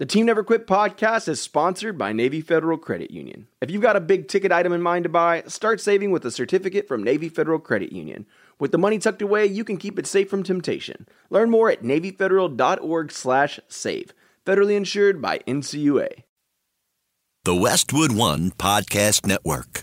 The Team Never Quit podcast is sponsored by Navy Federal Credit Union. If you've got a big ticket item in mind to buy, start saving with a certificate from Navy Federal Credit Union. With the money tucked away, you can keep it safe from temptation. Learn more at navyfederal.org/save. Federally insured by NCUA. The Westwood One Podcast Network.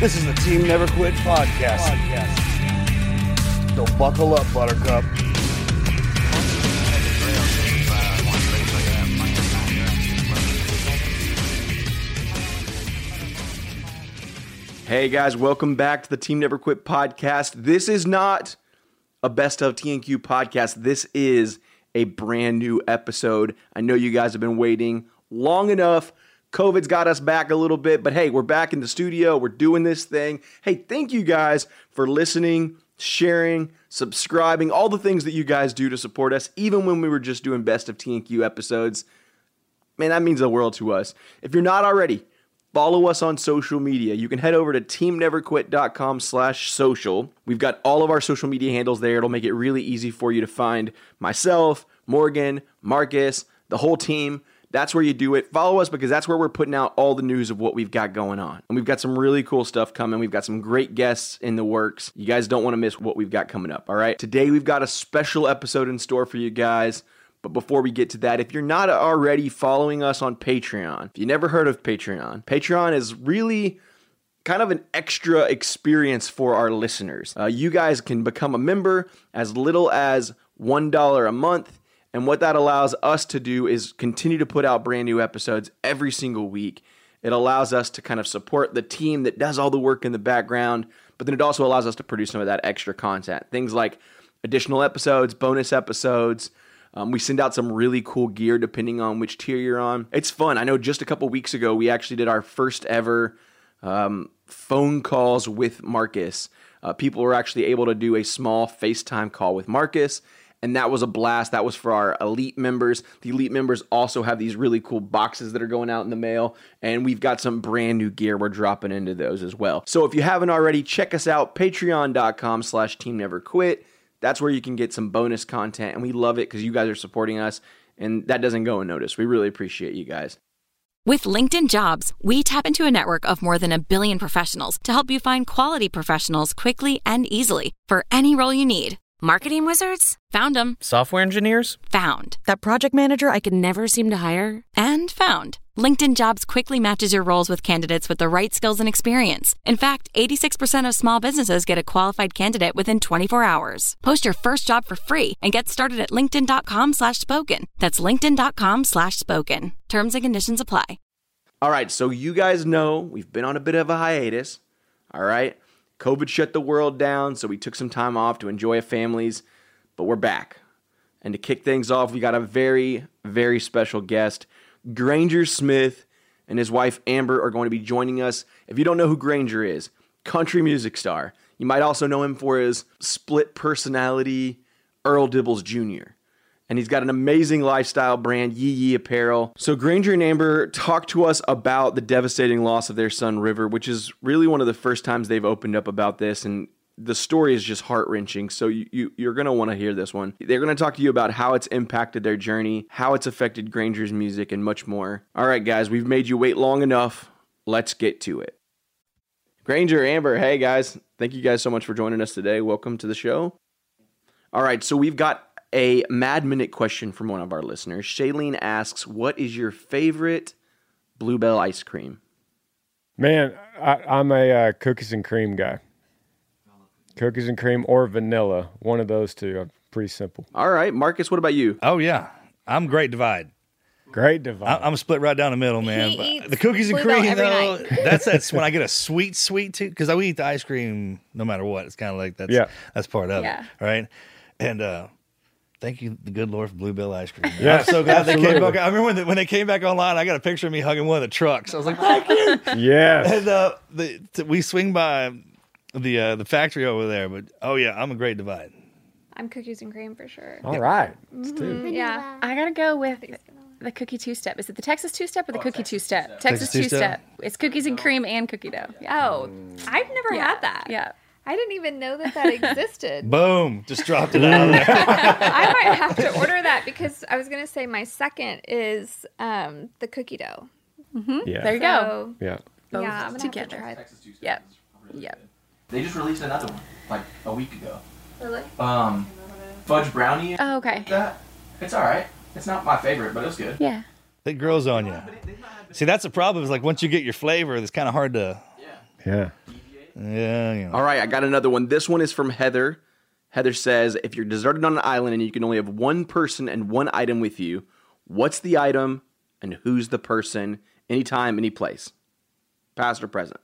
This is the Team Never Quit podcast. So buckle up, Buttercup. Hey guys, welcome back to the Team Never Quit podcast. This is not a best of TNQ podcast. This is a brand new episode. I know you guys have been waiting long enough. COVID's got us back a little bit, but hey, we're back in the studio. We're doing this thing. Hey, thank you guys for listening, sharing, subscribing, all the things that you guys do to support us, even when we were just doing best of TNQ episodes. Man, that means the world to us. If you're not already, follow us on social media. You can head over to teamneverquit.com slash social. We've got all of our social media handles there. It'll make it really easy for you to find myself, Morgan, Marcus, the whole team. That's where you do it. Follow us because that's where we're putting out all the news of what we've got going on. And we've got some really cool stuff coming. We've got some great guests in the works. You guys don't want to miss what we've got coming up, all right? Today we've got a special episode in store for you guys. But before we get to that, if you're not already following us on Patreon, if you never heard of Patreon, Patreon is really kind of an extra experience for our listeners. Uh, you guys can become a member as little as $1 a month. And what that allows us to do is continue to put out brand new episodes every single week. It allows us to kind of support the team that does all the work in the background, but then it also allows us to produce some of that extra content. Things like additional episodes, bonus episodes. Um, we send out some really cool gear depending on which tier you're on. It's fun. I know just a couple weeks ago, we actually did our first ever um, phone calls with Marcus. Uh, people were actually able to do a small FaceTime call with Marcus and that was a blast. That was for our elite members. The elite members also have these really cool boxes that are going out in the mail, and we've got some brand new gear we're dropping into those as well. So if you haven't already, check us out, patreon.com slash team never quit. That's where you can get some bonus content, and we love it because you guys are supporting us, and that doesn't go unnoticed. We really appreciate you guys. With LinkedIn Jobs, we tap into a network of more than a billion professionals to help you find quality professionals quickly and easily for any role you need. Marketing wizards? Found them. Software engineers? Found. That project manager I could never seem to hire? And found. LinkedIn Jobs quickly matches your roles with candidates with the right skills and experience. In fact, 86% of small businesses get a qualified candidate within 24 hours. Post your first job for free and get started at linkedin.com slash spoken. That's linkedin.com slash spoken. Terms and conditions apply. All right, so you guys know we've been on a bit of a hiatus. All right. COVID shut the world down, so we took some time off to enjoy our families, but we're back. And to kick things off, we got a very, very special guest. Granger Smith and his wife Amber are going to be joining us. If you don't know who Granger is, country music star. You might also know him for his split personality, Earl Dibbles Jr and he's got an amazing lifestyle brand, Yee Yee Apparel. So Granger and Amber talked to us about the devastating loss of their son River, which is really one of the first times they've opened up about this, and the story is just heart wrenching. So you, you you're gonna want to hear this one. They're gonna talk to you about how it's impacted their journey, how it's affected Granger's music, and much more. All right, guys, we've made you wait long enough. Let's get to it. Granger, Amber, hey guys. Thank you guys so much for joining us today. Welcome to the show. All right, so we've got a mad minute question from one of our listeners. Shailene asks, What is your favorite Blue Bell ice cream? Man, I, I'm a uh, cookies and cream guy. Cookies and cream or vanilla, one of those two. I'm pretty simple. All right, Marcus, what about you? Oh yeah, I'm great divide. Great divide. I- I'm split right down the middle, man. He eats the cookies and cream, every though, night. that's that's when I get a sweet, sweet too, because I eat the ice cream no matter what. It's kind of like that's Yeah. that's part of Yeah. it, right? And uh thank you, the good Lord, for Blue Bell ice cream. man. Yes, I'm so glad they came back. I remember when they, when they came back online. I got a picture of me hugging one of the trucks. I was like, thank you. yes. and uh, the, t- we swing by the uh, the factory over there, but oh yeah, I'm a great divide. I'm cookies and cream for sure. All right. Let's do Mm-hmm. Yeah. I gotta go with the cookie two step. Is it the Texas two step or the cookie two step? Texas, Texas two two-step? It's cookies and cream and cookie dough. Yeah. Oh, I've never Yeah. had that. Yeah. I didn't even know that that existed. Boom, just dropped it out. there. I might have to order that because I was gonna say my second is um, the cookie dough. Mm-hmm. Yeah. There you go. So, Yeah. Both yeah, I'm gonna have to together. try that. Yep. Yep. They just released another one like a week ago. Really? Um, fudge brownie. Oh, okay. That it's all right. It's not my favorite, but it was good. Yeah. It grows on you. See, that's the problem. Is like once you get your flavor, it's kind of hard to. Yeah. Yeah, you know. All right, I got another one. This one is from Heather. Heather says, if you're deserted on an island and you can only have one person and one item with you, what's the item and who's the person? Anytime, any place. Past or present.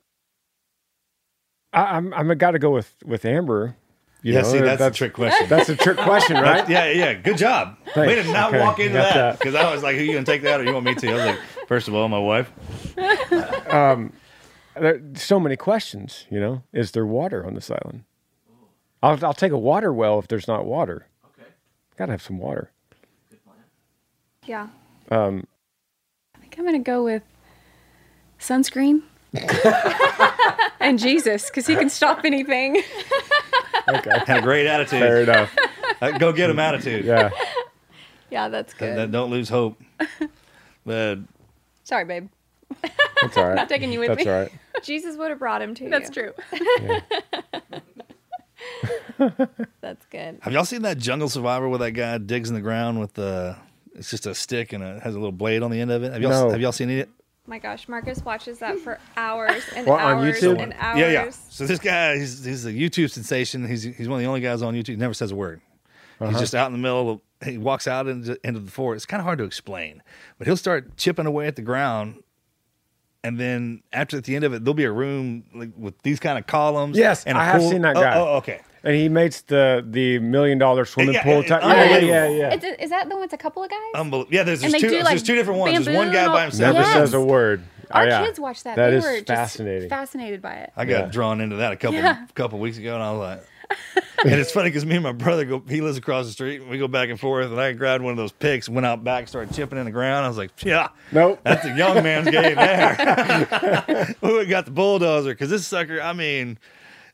I, I'm I'm got to go with with Amber. You Yeah, know, see, that's, a trick question. That's a trick question, right? yeah, yeah. Good job. Way to not Okay, walk into that that. because I was like, who "Are you gonna take that, or you want me to?" I was like, first of all, my wife. Um, There so many questions. You know, is there water on this island? I'll I'll take a water well if there's not water. Okay. Got to have some water. Yeah. Um, I think I'm gonna go with sunscreen. and Jesus, because he can stop anything. Okay. Had a great attitude. Fair enough. Uh, Go get him attitude. Yeah. Yeah, that's good. That- don't lose hope. But Sorry, babe. That's all right. Not taking you with That's me. all right. Jesus would have brought him to That's you. true. That's good. have y'all seen that Jungle Survivor where that guy digs in the ground with the? It's just a stick and it has a little blade on the end of it. Have y'all No. have y'all seen it? My gosh, Marcus watches that for hours and What, on hours YouTube? and hours. Yeah, yeah. So this guy, he's he's a YouTube sensation. He's he's one of the only guys on YouTube. He never says a word. Uh-huh. He's just out in the middle. Of, he walks out into, into the forest. It's kind of hard to explain, but he'll start chipping away at the ground, and then after at the end of it, there'll be a room like with these kind of columns. Yes, and I have pool- seen that Oh, guy. Oh, okay. And he makes the the million dollar swimming Yeah, pool yeah, type. yeah. Yeah, yeah, Unbelievable. yeah, yeah. Is, that the one with a couple of guys? Unbelievable. Yeah, there's, there's two. do, like, there's two different ones. There's one guy and by himself. Never Yes. says a word. Oh, Our Oh, yeah. kids watch that. That they is were just fascinating. fascinated by it. I got Yeah. drawn into that a couple Yeah. couple weeks ago, and I was like, and it's funny because me and my brother go. He lives across the street, and we go back and forth. And I grabbed one of those picks, went out back, started chipping in the ground. I was like, yeah, Nope. that's a young man's game there. we got the bulldozer because this sucker. I mean.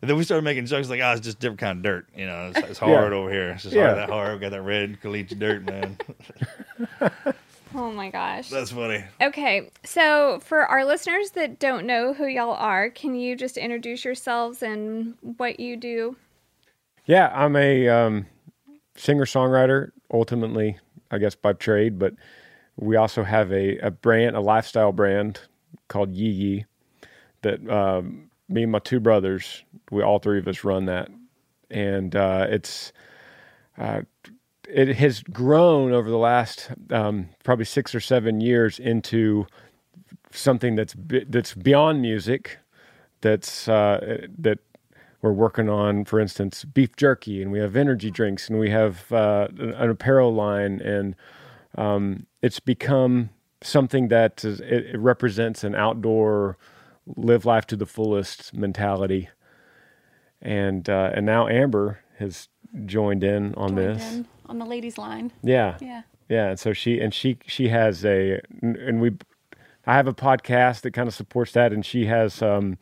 And then we started making jokes like, "Oh, it's just different kind of dirt, you know. It's, it's hard Yeah. over here. It's just Yeah. hard that hard. We got that red caliche dirt, man. Oh my gosh. That's funny. Okay, so for our listeners that don't know who y'all are, can you just introduce yourselves and what you do? Yeah, I'm a um, singer songwriter, ultimately, I guess by trade, but we also have a, a brand, a lifestyle brand called Yee Yee that um, me and my two brothers, we all three of us run that, and uh, it's uh, it has grown over the last um, probably six or seven years into something that's that's beyond music, that's uh, that we're working on, for instance, beef jerky, and we have energy drinks, and we have uh, an apparel line, and um, it's become something that is, it, it represents an outdoor, live life to the fullest mentality. And uh, and now Amber has joined in on Joined this. in on the ladies' line. Yeah. Yeah. Yeah, and so she and she she has a and we I have a podcast that kind of supports that and she has um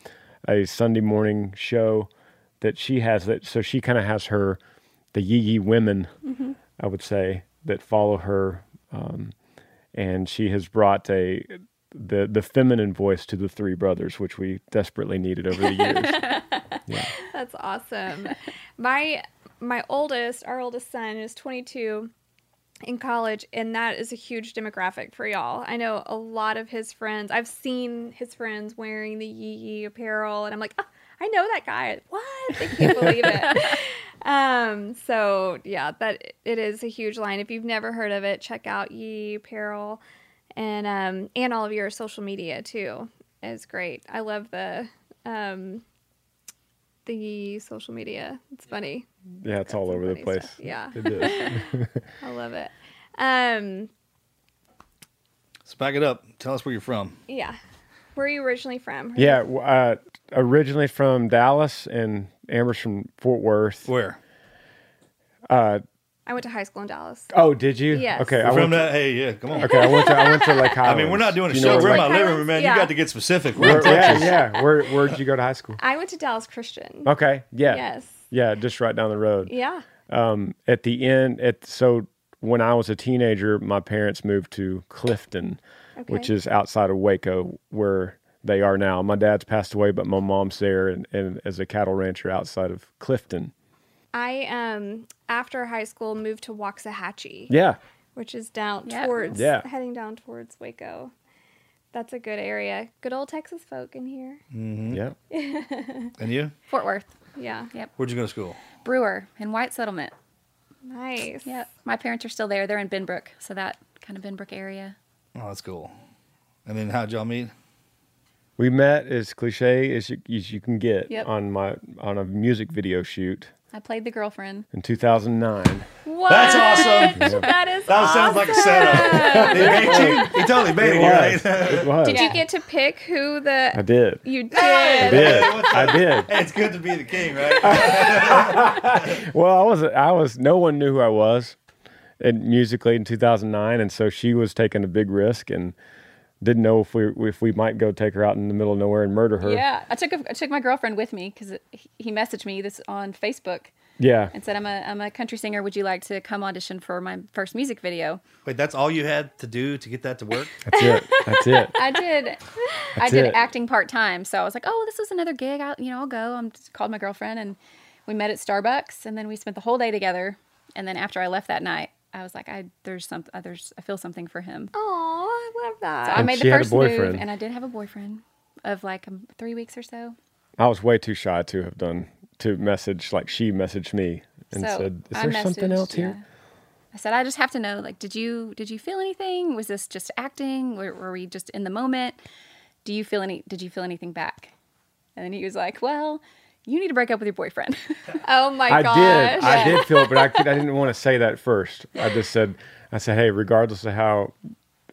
a Sunday morning show that she has that so she kind of has her the Yee Yee women I would say that follow her um and she has brought a the the feminine voice to the three brothers, which we desperately needed over the years. That's awesome. my my oldest, our oldest son is 22 in college and that is a huge demographic for y'all. I know a lot of his friends. I've seen his friends wearing the Yee Yee apparel and I'm like, oh, I know that guy. What? They can't believe it. um, so yeah, that it is a huge line. If you've never heard of it, check out Yee Yee apparel and um and all of your social media too. is great. I love the um the social media. It's funny. Yeah, it's all over the place. stuff. Yeah. It is. I love it. Um, Let's back it up. Tell us where you're from. yeah. Where are you originally from? yeah, uh, originally from Dallas and Amber's from Fort Worth. Where? Uh, I went to high school in Dallas. oh, did you? Yes. Okay, I From. To, that? Hey, yeah, come on. okay, I went to I went to Lake I mean, we're not doing a you show. We're in my Lake- living room, man. Yeah. You got to get specific. We're Where, in Texas. yeah, yeah. Where where did you go to high school? I went to Dallas Christian. Okay, yeah, Yes. yeah, just right down the road. Yeah. um, at the end at so when I was a teenager, my parents moved to Clifton, which is outside of Waco, where they are now. My dad's passed away, but my mom's there and, and as a cattle rancher outside of Clifton. I um after high school moved to Waxahachie, Yeah, which is down Yep. towards Yeah. heading down towards Waco. That's a good area. Good old Texas folk in here. yeah. And you? Fort Worth, Yeah. Yep. Where'd you go to school? Brewer, and White Settlement. Nice. Yep. My parents are still there. They're in Benbrook, so that kind of Benbrook area. Oh, that's cool. And then how'd y'all meet? We met as cliche as you, as you can get Yep. on my on a music video shoot I played the girlfriend. in 2009. What? That's awesome. That is That sounds like a setup. he made you. He totally made It it. was. Right? It was. Did you get to pick who the I did. you did? I did. I did. Hey, it's good to be the king, right? Well, I was I was no one knew who I was, and musically in 2009, and so she was taking a big risk and didn't know if we if we might go take her out in the middle of nowhere and murder her. Yeah, I took a, I took my girlfriend with me because he messaged me this on Facebook Yeah. and said, "I'm a I'm a country singer. Would you like to come audition for my first music video?" Wait, that's all you had to do to get that to work? That's it. That's it. I did. I did it. acting part time, so I was like, "Oh, this is another gig. I, you know, I'll go." I'm just called my girlfriend, and we met at Starbucks, and then we spent the whole day together. And then after I left that night, I was like, "I there's some others. I feel something for him." Oh, I love that. So I And made the first move, and I did have a boyfriend of like um, three weeks or so. I was way too shy to have done to message like she messaged me and so said, "Is I there something messaged, else here?" yeah. I said, I just have to know, like, did you did you feel anything? Was this just acting? Were, were we just in the moment? Do you feel any? Did you feel anything back? And then he was like, Well, you need to break up with your boyfriend. oh my I gosh. did. I did feel, it, but I, could, I didn't want to say that first. I just said, I said, hey, regardless of how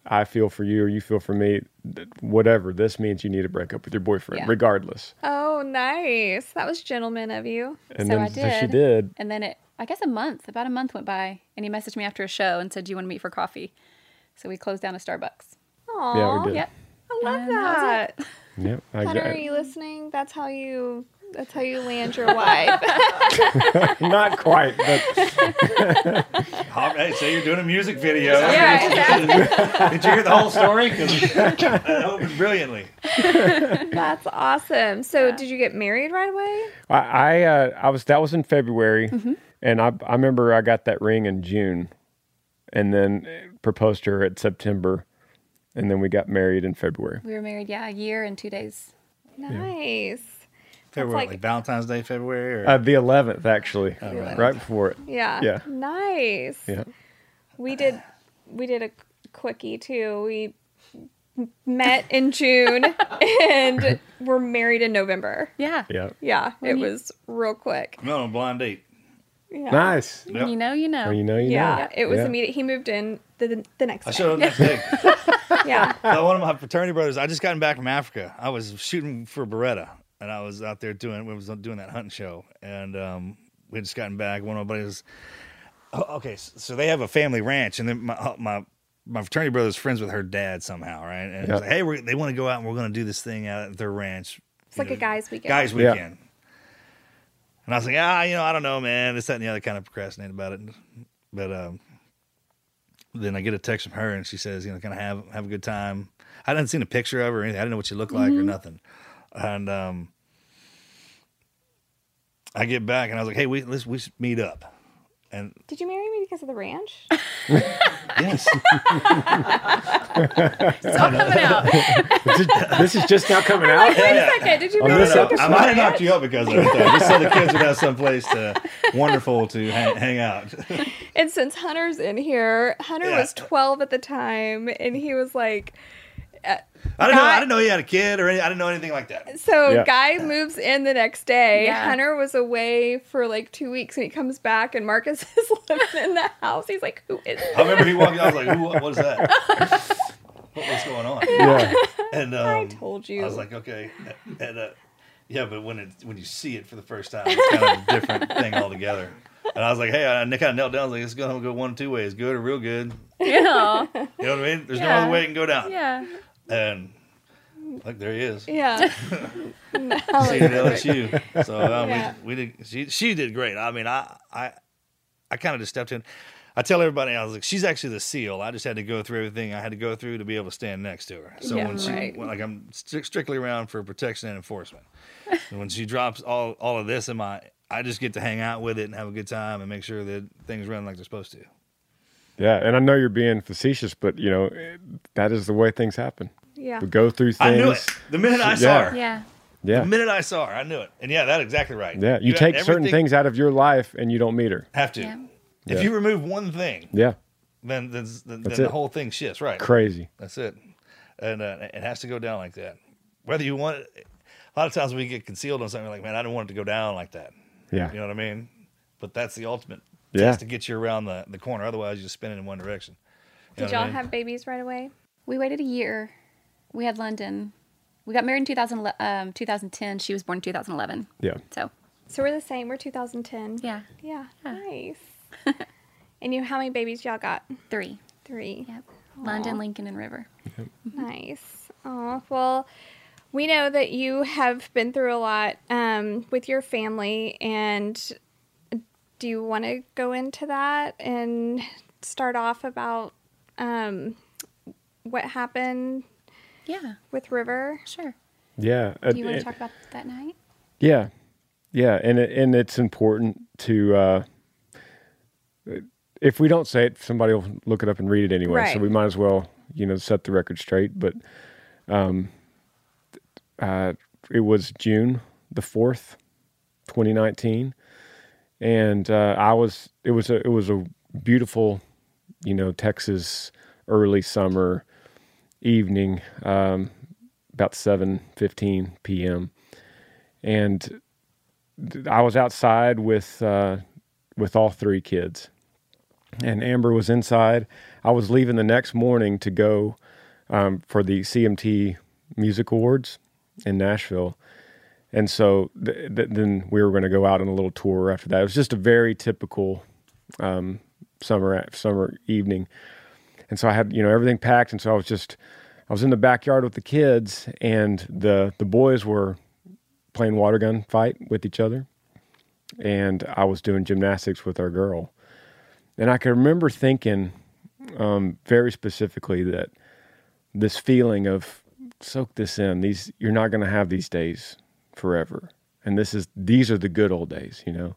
I feel for you or you feel for me, whatever, this means you need to break up with your boyfriend, Yeah. regardless. Oh, nice. That was gentleman of you. And so then I so did. she did. And then it, I guess, a month, about a month went by, and he messaged me after a show and said, "Do you want to meet for coffee?" So we closed down a Starbucks. Aw. Yeah, we did. Yep. I love And that was that. Yep. I Hunter, got- are you listening? That's how you. That's how you land your wife. Not quite, but All right, so you're doing a music video. yeah, Did you hear the whole story? 'Cause that opened brilliantly. that's awesome. So, did you get married right away? I I, uh, I was that was in February, Mm-hmm. and I I remember I got that ring in June, and then proposed to her at September, and then we got married in February. We were married, yeah, a year and two days. Nice. February, like- like, Valentine's Day, February? Or? Uh, the eleventh, actually, right. right before it. Yeah. Yeah. Nice. Yeah. We did. We did a quickie too. We met in June and we're married in November. Yeah. Yeah. Yeah, it you- was real quick. I'm on a blind date. Yeah. Nice. Yep. When you know, you know. Well, you know, you Yeah, know. it was Yeah. immediate. He moved in the, the next I day. showed up next day. Yeah. Uh, one of my fraternity brothers. I just gotten back from Africa. I was shooting for Beretta, and I was out there doing we was doing that hunting show, and um, we had just gotten back. One of my buddies. Oh, okay, so they have a family ranch, and then my uh, my my fraternity brother's friends with her dad somehow, right? And he's Yeah. like, hey, we're, they want to go out, and we're going to do this thing out at their ranch. It's like a guys' weekend. guys' Yeah. weekend. And I was like, ah, you know, I don't know, man. This, that, and the other kind of procrastinated about it. But um, then I get a text from her, and she says, you know, kind of have have a good time. I hadn't seen a picture of her or anything. I didn't know what she looked like or Mhm. nothing. And um, I get back, and I was like, hey, we let's we should meet up. And Did you marry me because of the ranch? yes, It's all coming out. this, is, this is just now coming out. Wait a second. Did you On marry this me episode? because I of might have knocked ranch? you up because of it, though, just so the kids would have someplace to wonderful to hang, hang out. And since Hunter's in here, Hunter Yeah. was 12 at the time, and he was like, uh, I didn't know. I didn't know he had a kid or any, I didn't know anything like that. so Yeah. guy moves in the next day. Yeah. Hunter was away for like two weeks, and he comes back, and Marcus is living in the house. He's like, "Who is?" I remember he walked in. I was like, Who, what, what is that? What, what's going on? Yeah. And um, I told you. I was like, okay. And uh, yeah, but when it when you see it for the first time, it's kind of a different thing altogether. And I was like, hey, I kind of knelt down. I was like, it's gonna go one of two ways, good or real good. Yeah. You know what I mean? There's no other way it can go down. Yeah. And like there he is. Yeah. No, See at LSU. So uh, Yeah. we, we did. She she did great. I mean, I I I kind of just stepped in. I tell everybody, I was like, she's actually the seal. I just had to go through everything I had to go through to be able to stand next to her. So Yeah, when she, right. when, like, I'm stric- strictly around for protection and enforcement. and when she drops all all of this in my, I just get to hang out with it and have a good time and make sure that things run like they're supposed to. Yeah, and I know you're being facetious, but you know that is the way things happen. Yeah. we go through things. I knew it the minute I saw Yeah. her. Yeah. Yeah, The minute I saw her, I knew it. And yeah, that's exactly right. yeah. You have take certain things out of your life, and you don't meet her. Have to. Yeah. If Yeah. you remove one thing, Yeah, then then, then That's the whole thing shifts. Right. crazy. That's it. And uh, it has to go down like that. Whether you want it, a lot of times we get concealed on something like, man, I don't want it to go down like that. Yeah, You know what I mean? But that's the ultimate Yeah. test to get you around the, the corner. Otherwise, you just spinning in one direction. You Did know what I y'all mean? have babies right away? We waited a year. We had London. We got married in 2000, um, 2010. She was born in 2011. yeah. So, So we're the same. We're 2010. yeah, Yeah. Nice. and you, how many babies y'all got? three. Three. Yep. London, Lincoln, and River. Nice. Oh, well, we know that you have been through a lot um, with your family, and do you want to go into that and start off about um, what happened Yeah, with River? sure. Yeah. Do you want Uh, to talk about that night? Yeah, yeah, and it, and it's important to. Uh, if we don't say it, somebody will look it up and read it anyway. So we might as well, you know, set the record straight. But, um, uh, it was June the fourth, twenty nineteen, and uh, I was. It was a. It was a beautiful, you know, Texas early summer evening, um, about seven fifteen p.m and I was outside with uh, with all three kids, and Amber was inside. I was leaving the next morning to go um, for the CMT Music Awards in Nashville, and so th- th- then we were going to go out on a little tour after that. It was just a very typical um, summer summer evening, and so I had you know everything packed, and so I was just I was in the backyard with the kids, and the the boys were playing water gun fight with each other, and I was doing gymnastics with our girl, and I can remember thinking um, very specifically that this feeling of soak this in. These you're not going to have these days forever, and this is these are the good old days. You know,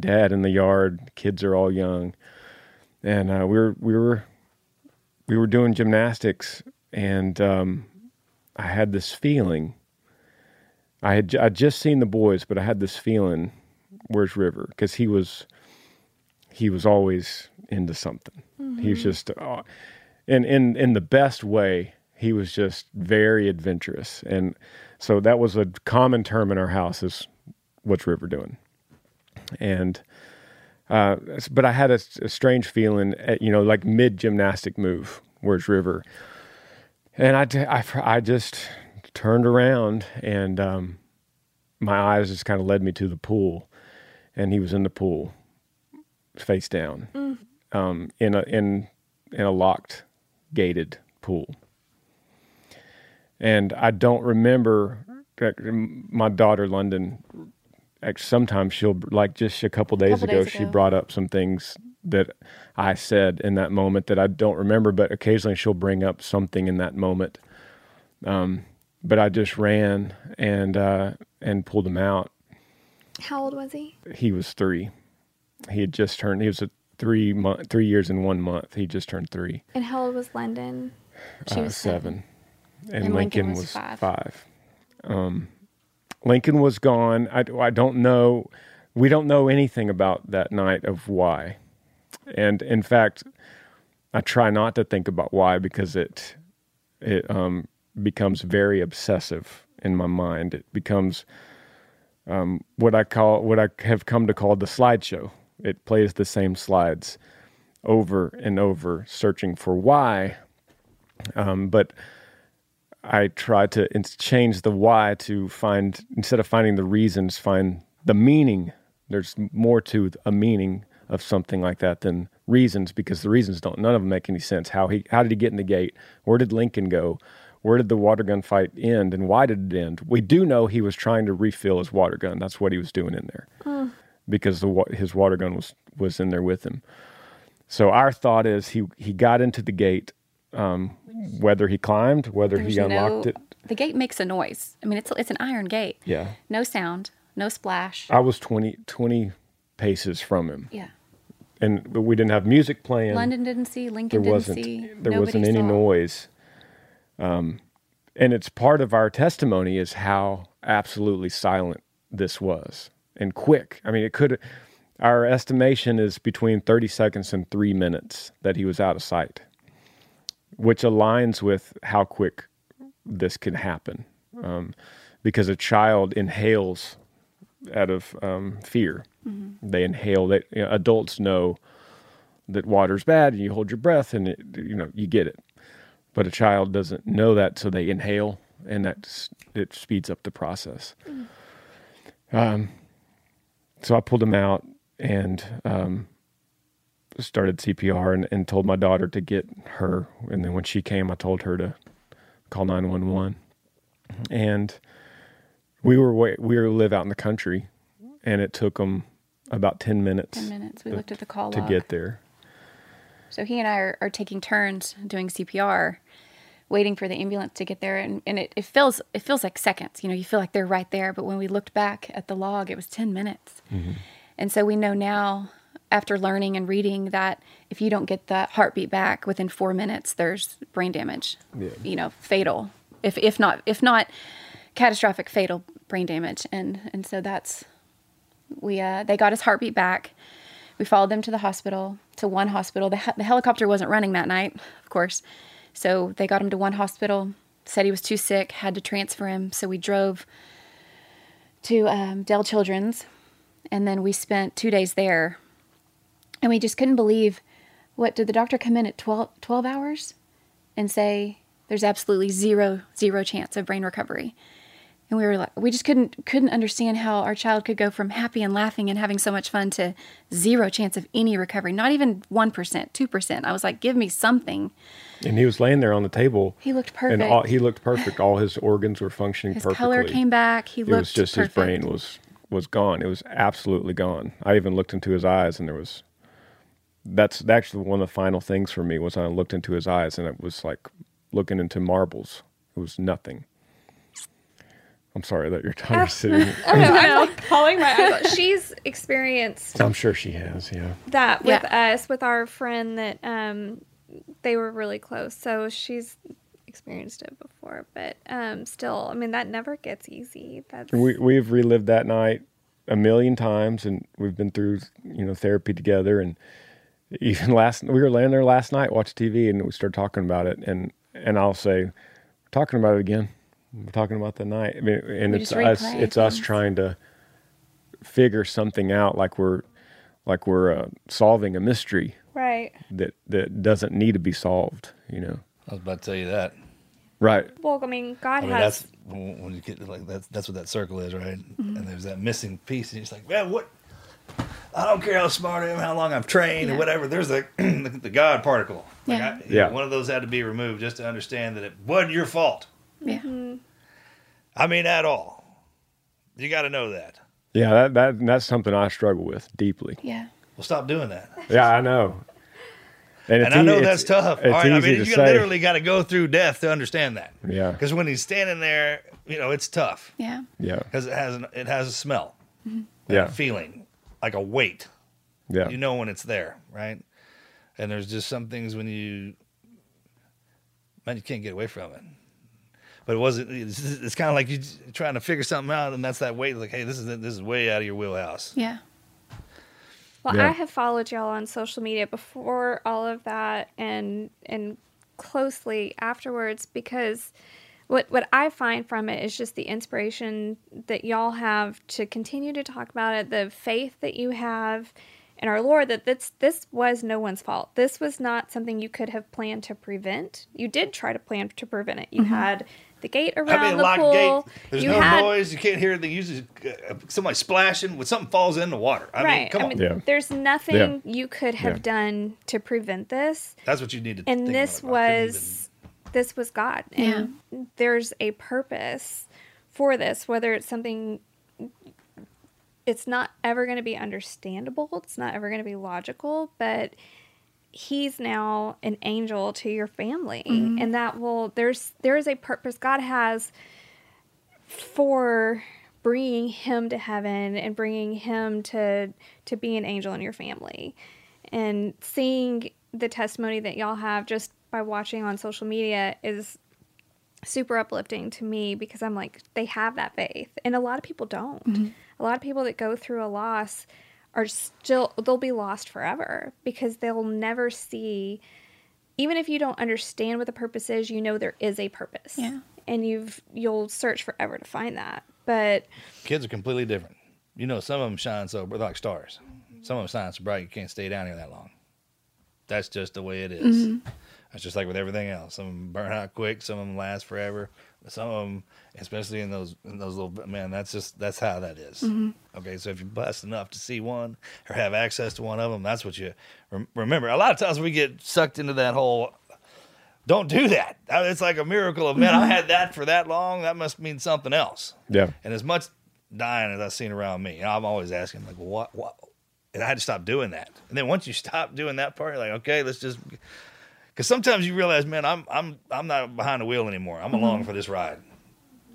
dad in the yard, kids are all young, and uh, we were we were we were doing gymnastics, and um, I had this feeling. I had I just seen the boys, but I had this feeling. Where's River? Because he was he was always into something. He was just, uh, in in in the best way. He was just very adventurous, and so that was a common term in our house: is what's River doing? And uh, but I had a, a strange feeling, at, you know, like mid gymnastic move. Where's River? And I, I, I just turned around and um, my eyes just kind of led me to the pool, and he was in the pool, face down, um, in a in in a locked, gated pool. And I don't remember my daughter London. Sometimes she'll like just a couple days Couple ago, days she brought up some things that I said in that moment that I don't remember, but occasionally she'll bring up something in that moment. Um, but I just ran and uh, and pulled him out. How old was he? He was three. He had just turned. He was a three month, three years and one month. He just turned three. And how old was London? She uh, was seven, and, And Lincoln, Lincoln was, was five. five. Um, Lincoln was gone. I, I don't know. We don't know anything about that night of why, and in fact, I try not to think about why because it it um, becomes very obsessive in my mind. It becomes um, what I call what I have come to call the slideshow. It plays the same slides over and over, searching for why. Um, but I try to change the why to find instead of finding the reasons, find the meaning. There's more to a meaning of something like that than reasons because the reasons don't none of them make any sense. How he how did he get in the gate? Where did Lincoln go? Where did the water gun fight end and why did it end? We do know he was trying to refill his water gun. That's what he was doing in there Oh. because the his water gun was was in there with him. So our thought is he he got into the gate, um, whether he climbed, whether There's he unlocked no, it. The gate makes a noise. I mean, it's it's an iron gate. Yeah, No sound, no splash. I was 20, 20 paces from him, yeah. and but we didn't have music playing. London didn't see. there Lincoln didn't wasn't see. there wasn't any saw. noise. Um, and it's part of our testimony is how absolutely silent this was and quick. I mean, it could. Our estimation is between thirty seconds and three minutes that he was out of sight, which aligns with how quick this can happen, um, because a child inhales out of um, fear. Mhm. They inhale. That you know, adults know that water's bad, and you hold your breath, and it, you know you get it. But a child doesn't know that, so they inhale, and that it speeds up the process. Um, so I pulled him out and um, started CPR, and, and told my daughter to get her. And then when she came, I told her to call nine one one. And we were way, we were live out in the country, and it took them about ten minutes. 10 minutes. We to- looked at the call to log. get there. So he and I are, are taking turns doing CPR, waiting for the ambulance to get there, and, and it, it feels it feels like seconds. You know, you feel like they're right there, but when we looked back at the log, it was ten minutes. Mm-hmm. And so we know now, after learning and reading, that if you don't get that heartbeat back within four minutes, there's brain damage. Yeah. You know, fatal. If if not if not catastrophic, fatal brain damage. And and so that's we uh, they got his heartbeat back. We followed them to the hospital, to one hospital. The, the helicopter wasn't running that night, of course. So they got him to one hospital, said he was too sick, had to transfer him. So we drove to um, Dell Children's, and then we spent two days there. And we just couldn't believe what did the doctor come in at 12, 12 hours and say there's absolutely zero, zero chance of brain recovery and we were like we just couldn't couldn't understand how our child could go from happy and laughing and having so much fun to zero chance of any recovery not even 1% 2% i was like give me something And he was laying there on the table. He looked perfect. And all, he looked perfect. All his organs were functioning his perfectly. color came back he it looked was just perfect. his brain was was gone. It was absolutely gone. I even looked into his eyes, and there was. That's actually one of the final things for me was I looked into his eyes, and it was like looking into marbles. It was nothing. I'm sorry that your tongue is sitting. I don't know. I'm like calling my eyes. She's experienced I'm sure she has. Yeah. that with us, with our friend that um, they were really close. So she's experienced it before, but um, still, I mean, that never gets easy. That's We we've relived that night a million times, and we've been through you know therapy together. And even last, we were laying there last night, watched TV, and we started talking about it. And and I'll say, we're talking about it again. We're talking about the night. I mean, and We it's us. replay It's us trying to figure something out, like we're like we're uh, solving a mystery right. that that doesn't need to be solved. You know. I was about to tell you that. Right. Well, I mean, God I mean, has. that's when when you get like that's that's what that circle is, right? Mhm. And there's that missing piece, and you're just like, man, what? I don't care how smart I am, how long I've trained, or whatever. There's the the, the God particle. Like Yeah. I, Yeah. one of those had to be removed just to understand that it wasn't your fault. Yeah. Mhm. I mean, at all. You got to know that. Yeah. That that that's something I struggle with deeply. Yeah. Well, stop doing that. Yeah, I know. And, it's I know it's- that's tough. It's All right, I easy mean, to you say. literally got to go through death to understand that. Yeah. Because when he's standing there, you know, it's tough. Yeah. Yeah. Because it has an, it has a smell, and Yeah. feeling, like a weight. Yeah. You know when it's there, right? And there's just some things when you, man, you can't get away from it. But it wasn't. It's, it's kind of like you trying to figure something out, and that's that weight. Like, hey, this is this is way out of your wheelhouse. Yeah. Well, Yeah. I have followed y'all on social media before all of that and and closely afterwards because what what I find from it is just the inspiration that y'all have to continue to talk about it, the faith that you have in our Lord that this this was no one's fault. This was not something you could have planned to prevent. You did try to plan to prevent it. You Mhm. had the gate around I mean, the locked pool. gate. There's you no had noise. You can't hear the uses uh, somebody splashing when something falls in the water. I right. mean, come I on. mean, there's nothing you could have Yeah. done to prevent this. That's what you need to. And think this about. I couldn't was this was God. And there's a purpose for this, whether it's something it's not ever going to be understandable, it's not ever going to be logical, but he's now an angel to your family Mhm. and that will there's there is a purpose God has for bringing him to heaven and bringing him to to be an angel in your family and seeing the testimony that y'all have just by watching on social media is super uplifting to me because I'm like they have that faith and a lot of people don't. Mhm. A lot of people that go through a loss are still they'll be lost forever because they'll never see even if you don't understand what the purpose is, you know there is a purpose. Yeah. And you've you'll search forever to find that. But Kids are completely different. You know, some of them shine so they're like stars. Some of them shine so bright you can't stay down here that long. That's just the way it is. Mhm. That's just like with everything else. Some of them burn out quick. Some of them last forever. Some of them, especially in those in those little man, that's just that's how that is. Mhm. Okay, so if you're blessed enough to see one or have access to one of them, that's what you rem- remember. A lot of times we get sucked into that whole. Don't do that. It's like a miracle of man. I Mhm. had that for that long. That must mean something else. Yeah. And as much dying as I've seen around me, I'm always asking like, what, what? And I had to stop doing that. And then once you stop doing that part, you're like, okay, let's just. Because sometimes you realize, man, I'm I'm I'm not behind the wheel anymore. I'm along Mhm. for this ride.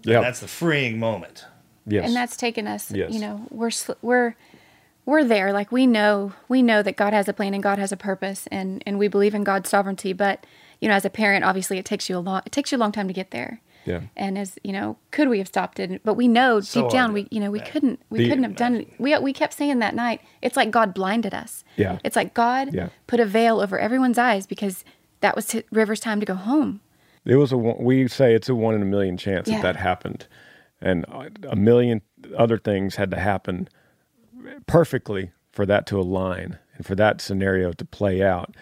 Yeah. That's the freeing moment. Yes. And that's taken us, Yes. you know, we're we're we're there. Like we know we know that God has a plan and God has a purpose and and we believe in God's sovereignty, but you know, as a parent, obviously it takes you a long it takes you a long time to get there. Yeah. And as you know, could we have stopped it? But we know So deep down we you know, we couldn't we The- couldn't have done we we kept saying that night, it's like God blinded us. Yeah. It's like God Yeah. put a veil over everyone's eyes because that was t- River's time to go home. It was a we say it's a one in a million chance Yeah. that that happened, and uh, a million other things had to happen perfectly for that to align and for that scenario to play out.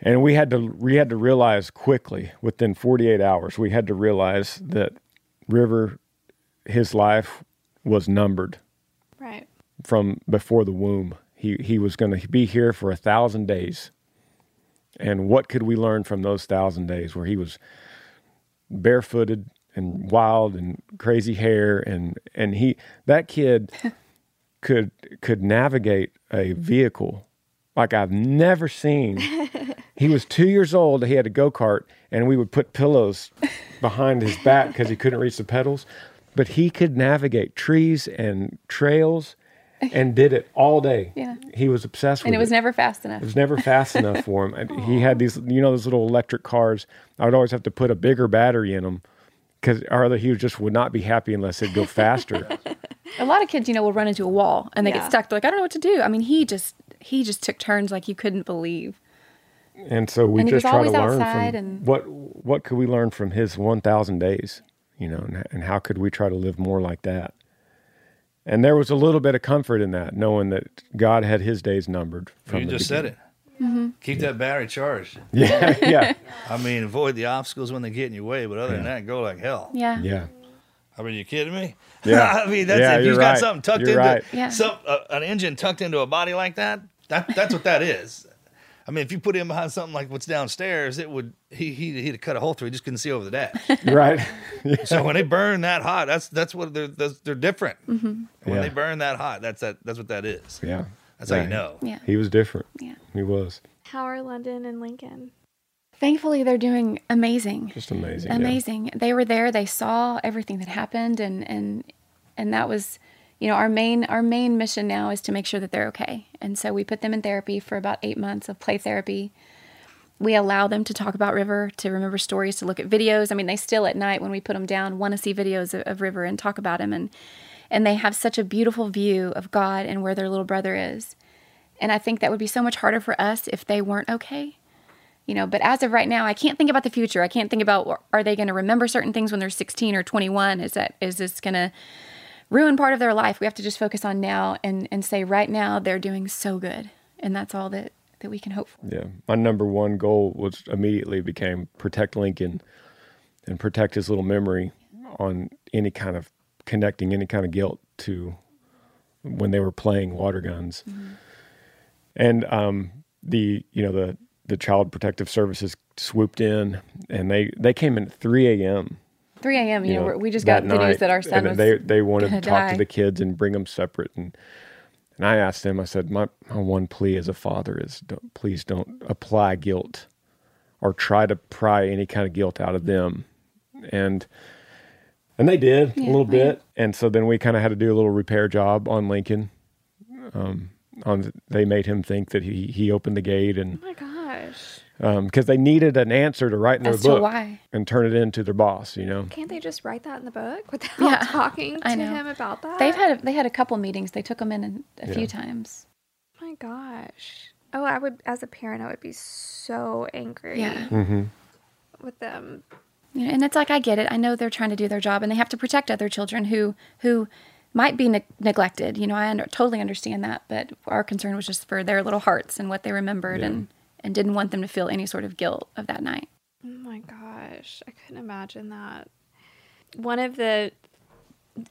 And we had to we had to realize quickly within 48 hours we had to realize that River his life was numbered right. from before the womb. He he was going to be here for a thousand days. And what could we learn from those thousand days where he was barefooted and wild and crazy hair and and he that kid could could navigate a mm-hmm. vehicle like I've never seen. he was two years old. He had a go kart, and we would put pillows behind his back because he couldn't reach the pedals. But he could navigate trees and trails, and did it all day. Yeah. he was obsessed with And it. it was never fast enough. It was never fast enough for him. He had these, you know, those little electric cars. I would always have to put a bigger battery in them because, or other he just would not be happy unless it'd go faster. A lot of kids, you know, will run into a wall and they Yeah. get stuck. They're like, I don't know what to do. I mean, he just he just took turns like you couldn't believe. and so we And just try to learn from and- what what could we learn from his 1,000 days, you know, and, and how could we try to live more like that? And there was a little bit of comfort in that, knowing that God had His days numbered. From you the just said it. Mm-hmm. Keep that battery charged. Yeah, yeah. I mean, avoid the obstacles when they get in your way, but other than that, go like hell. Yeah. Yeah. I mean, you kidding me? Yeah. I mean, that's Yeah, if you're you've got right. something tucked You're into right. Yeah. some uh, an engine tucked into a body like that. That that's what that is. I mean, if you put him behind something like what's downstairs, it would he he he'd have cut a hole through. He just couldn't see over the dash. right. So when they burn that hot, that's that's what they're that's, they're different. Mm-hmm. When Yeah. they burn that hot, that's that that's what that is. Yeah. That's how you Yeah. know. Yeah. He was different. Yeah. He was How are London and Lincoln? Thankfully, they're doing amazing. just amazing. yeah. amazing they were there they saw everything that happened and and and that was you know our main our main mission now is to make sure that they're okay. And so we put them in therapy for about eight months of play therapy. We allow them to talk about river to remember stories to look at videos. I mean they still at night when we put them down want to see videos of, of river and talk about him and and they have such a beautiful view of god and where their little brother is. And i think that would be so much harder for us if they weren't okay. You know but as of right now i can't think about the future. I can't think about are they going to remember certain things when they're 16 or 21 is that is this going to ruin part of their life we have to just focus on now and and say right now they're doing so good and that's all that that we can hope for Yeah, my number one goal was immediately became protect Lincoln and protect his little memory on any kind of connecting any kind of guilt to when they were playing water guns. And um, the you know the the Child Protective Services swooped in and they they came in at 3 a.m. 3 a.m you, know, know, we're- just got videos night, that our son and was they they wanted to talk die. to the kids and bring them separate and and I asked them I said my, my one plea as a father is don't, please don't apply guilt or try to pry any kind of guilt out of them and and they did a Yeah, little yeah. bit and so then we kind of had to do a little repair job on Lincoln um on they made him think that he he opened the gate and Oh my gosh. Because they needed an answer to write in their As book why. and turn it into their boss you know Can't they just write that in the book without Yeah, talking to I know. him about that? they've had a, they had a couple meetings they took them in a, a Yeah. few times Oh my gosh. Oh, I would, as a parent, I would be so angry yeah mm-hmm. with them. You know, and it's like I get it. I know they're trying to do their job, and they have to protect other children who who might be neg- neglected. You know, I under, totally understand that, but our concern was just for their little hearts and what they remembered, Yeah. and and didn't want them to feel any sort of guilt of that night. Oh my gosh, I couldn't imagine that. One of the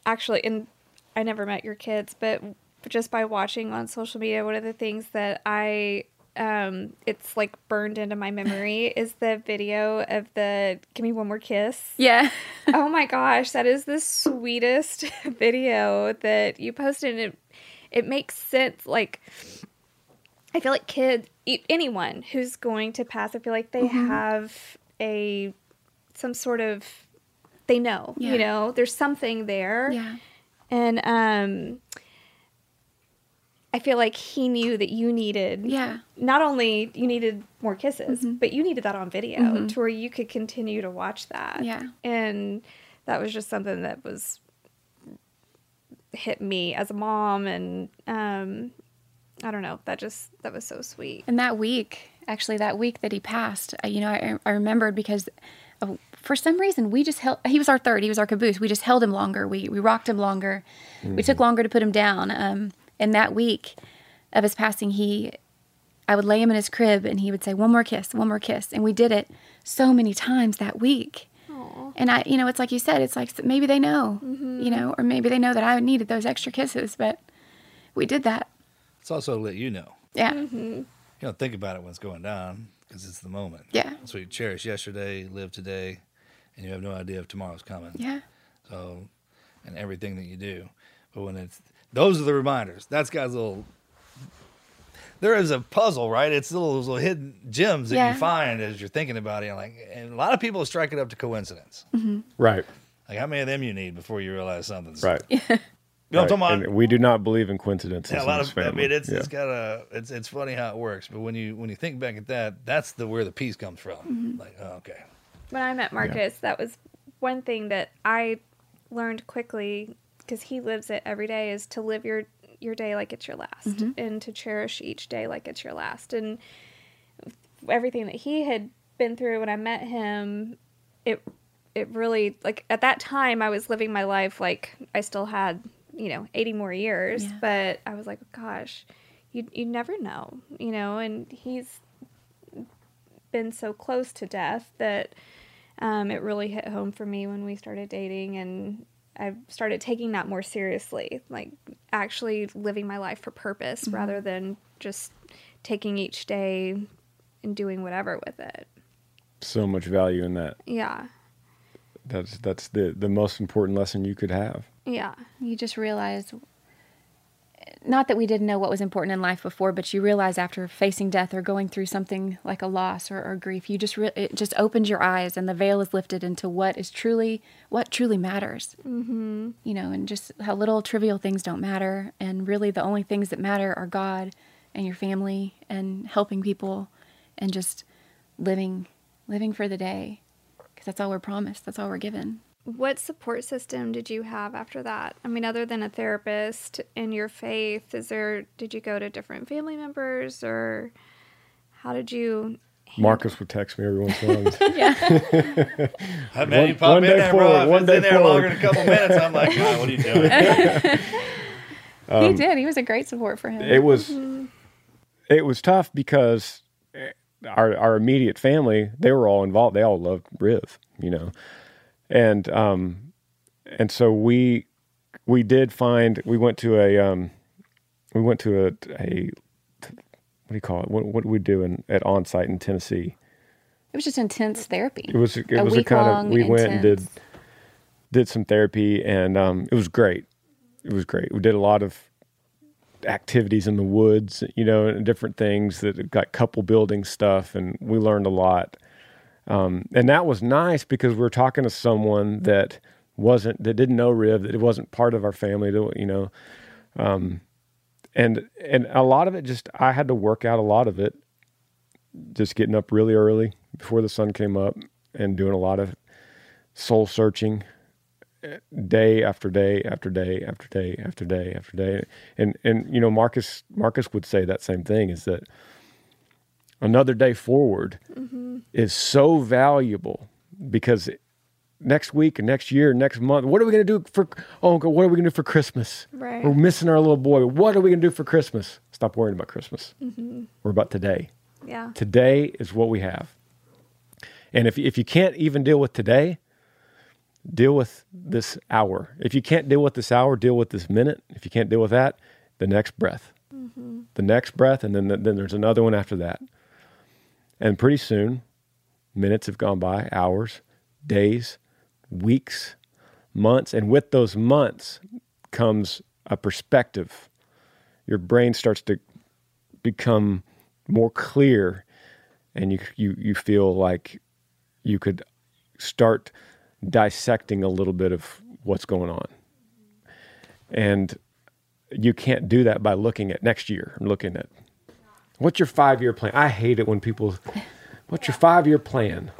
actually, and I never met your kids, but just by watching on social media, one of the things that I um it's like burned into my memory is the video of the give me one more kiss. Yeah, oh my gosh, that is the sweetest video that you posted. And it it makes sense. Like I feel like kids, anyone who's going to pass, I feel like they Mm-hmm. have a some sort of they know. Yeah. You know, there's something there. yeah, And um I feel like he knew that you needed yeah, not only you needed more kisses, Mm-hmm. but you needed that on video to where you could continue to watch that. Yeah. And that was just something that was hit me as a mom and um I don't know, that just that was so sweet. And that week, actually, that week that he passed, you know, I, I remembered because of, for some reason we just held. He was our third. He was our caboose. We just held him longer. We we rocked him longer. We took longer to put him down. Um, and that week of his passing, he, I would lay him in his crib, and he would say, "One more kiss, one more kiss," and we did it so many times that week. And I, you know, it's like you said, it's like maybe they know, you know, or maybe they know that I needed those extra kisses, but we did that. It's also to let you know. Yeah. Mm-hmm. You don't think about it when it's going down because it's the moment. Yeah. So you cherish yesterday, live today, and you have no idea if tomorrow's coming. Yeah. So, and everything that you do. But when it's, those are the reminders. That's God's little, there is a puzzle, right? It's little, those little hidden gems that Yeah. you find as you're thinking about it. Like, and a lot of people strike it up to coincidence. Mm-hmm. right Like, how many of them you need before you realize something's right You know what I'm Right. talking about? And we do not believe in coincidences Yeah, a in lot this of. I mean, it's Yeah. it's got a. It's it's funny how it works, but when you when you think back at that, that's the where the peace comes from. Mm-hmm. Like, oh, okay, When I met Marcus, that was one thing that I learned quickly because he lives it every day is to live your your day like it's your last mm-hmm. and to cherish each day like it's your last and everything that he had been through when I met him it it really like at that time I was living my life like I still had you know 80 more years Yeah. but I was like gosh you you never know you know and he's been so close to death that um, it really hit home for me when we started dating and I started taking that more seriously, like actually living my life for purpose rather than just taking each day and doing whatever with it. so much value in that. Yeah. That's that's the the most important lesson you could have. Yeah. you just realize not that we didn't know what was important in life before, but you realize after facing death or going through something like a loss or, or grief, you just re- it just opens your eyes and the veil is lifted into what is truly what truly matters. Mm-hmm. You know, and just how little trivial things don't matter, and really the only things that matter are God and your family and helping people and just living living for the day because that's all we're promised. That's all we're given. What support system did you have after that? I mean, other than a therapist and your faith, is there? Did you go to different family members, or how did you? Marcus would text me every once in a while. Yeah. Hey, man, One- you pop one in day there, bro. forward, If one day in there forward. longer than a couple minutes, I'm like, "Oh, what are you doing? he Um, did. He was a great support for him. It was it was tough because eh, our our immediate family they were all involved. They all loved Riv, you know, and um and so we we did find we went to a um we went to a a what do you call it? What what do we do in at on site in Tennessee? It was just intense therapy. It was it was a kind of we went and did did some therapy and um, it was great. It was great. We did a lot of activities in the woods, you know, and different things that got couple building stuff, and we learned a lot. Um, and that was nice because we were talking to someone that wasn't that didn't know Riv, that it wasn't part of our family, you know. Um, and and a lot of it just I had to work out a lot of it just getting up really early before the sun came up and doing a lot of soul searching eh, day after day after day after day after day after day and and you know Marcus Marcus would say that same thing is that another day forward Mm-hmm. is so valuable because next week and next year next month what are we going to do for oh God, what are we going to do for christmas Right. we're missing our little boy what are we going to do for christmas stop worrying about christmas Mm-hmm. we're about today Yeah. Today is what we have. And if, if you can't even deal with today, deal with this hour. If you can't deal with this hour, deal with this minute. If you can't deal with that, the next breath. Mm-hmm. The next breath, and then, then there's another one after that. And pretty soon, minutes have gone by, hours, days, weeks, months. And with those months comes a perspective. Your brain starts to become more clear and you you you feel like you could start dissecting a little bit of what's going on. And you can't do that by looking at next year and looking at what's your 5-year plan. I hate it when people what's your 5-year plan?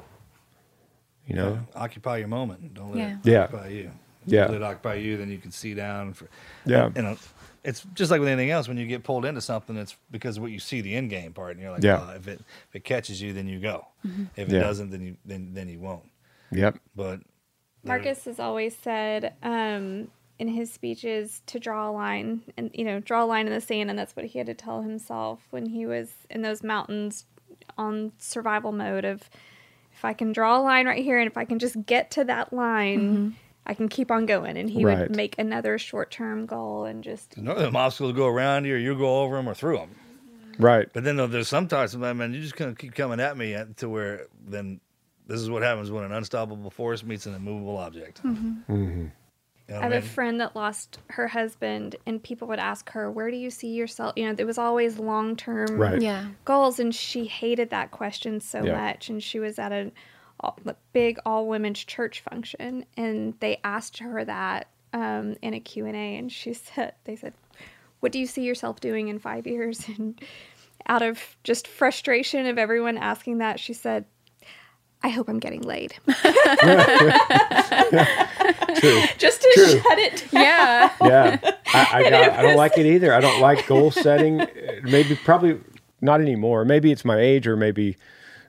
You know? occupy your moment. Don't let it Yeah. occupy you. Yeah. Let it occupy you, then you can see down. For, Yeah. And, and it's just like with anything else. When you get pulled into something, it's because of what you see the end game part, and you're like, Yeah. "Oh, if it if it catches you, then you go. Mhm. If it Yeah. doesn't, then you then then you won't. Yep. But Marcus has always said um, in his speeches to draw a line and you know draw a line in the sand, and that's what he had to tell himself when he was in those mountains on survival mode of if I can draw a line right here, and if I can just get to that line. I can keep on going, and he Right. would make another short-term goal and just none of them obstacles go around you, or you go over them or through them. Right. But then though, there's sometimes, I mean, you're just gonna keep coming at me to where then this is what happens when an unstoppable force meets an immovable object. Mhm. Mm-hmm. You know I have a friend that lost her husband, and people would ask her, "Where do you see yourself?" You know, there was always long term Right. Yeah. goals, and she hated that question so Yeah. much. And she was at a a big all women's church function, and they asked her that um, in a Q and A, and she said, "They said, what do you see yourself doing in five years?" And out of just frustration of everyone asking that, she said. I hope I'm getting laid. True. Just to True. shut it down. Yeah. yeah, I, I, And got, it I don't like it either. I don't like goal setting. Maybe, probably not anymore. Maybe it's my age, or maybe,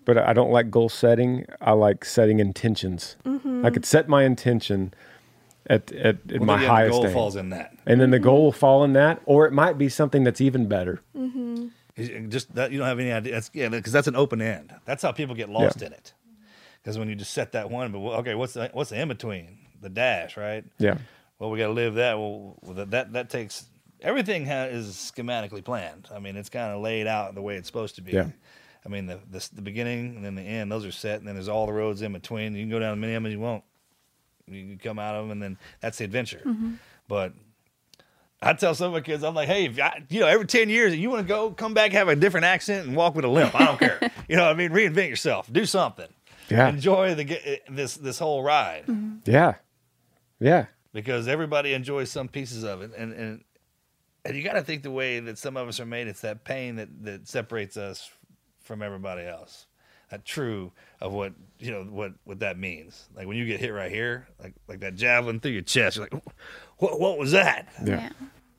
but I don't like goal setting. I like setting intentions. Mhm. I could set my intention at at, at Well, my then, yeah, the highest. goal aim. falls in that. and then the goal will fall in that, or it might be something that's even better. Mm-hmm. Just that you don't have any idea. That's, yeah, because that's an open end. That's how people get lost Yeah. in it. Because when you just set that one, but okay, what's the what's the in between? The dash, right? Yeah. Well, we got to live that. Well, that that, that takes everything ha- is schematically planned. I mean, it's kind of laid out the way it's supposed to be. Yeah. I mean, the, the the beginning and then the end; those are set, and then there's all the roads in between. You can go down as many of them as you want. You can come out of them, and then that's the adventure. Mhm. But I tell some of my kids, I'm like, hey, if I, you know, every 10 years, if you want to go, come back, have a different accent, and walk with a limp. I don't care. You know what I mean? Reinvent yourself. Do something. Yeah. Enjoy the eh, this this whole ride mm-hmm. Yeah. Yeah. because everybody enjoys some pieces of it, and and and you got to think the way that some of us are made. It's that pain that that separates us from everybody else. That true of what you know what what that means. Like when you get hit right here, like like that javelin through your chest, you're like, what what was that? Yeah.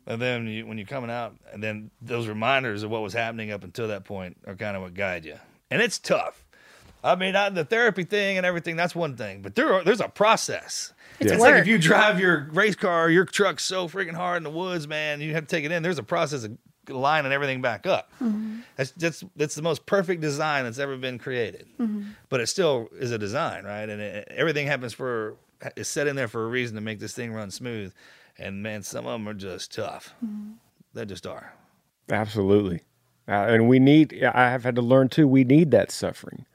And then you, when you're coming out, and then those reminders of what was happening up until that point are kind of what guide you. And it's tough. I mean, I, the therapy thing and everything, that's one thing, but there are, there's a process. It's It's like if you drive your race car, your truck so freaking hard in the woods, man, you have to take it in. There's a process of lining everything back up. Mm-hmm. That's, that's, that's the most perfect design that's ever been created. Mm-hmm. But it still is a design, right? And it, everything happens for, is set in there for a reason to make this thing run smooth. And man, some of them are just tough. Mm-hmm. They just are. Absolutely. Uh, and we need, I have had to learn too, we need that suffering.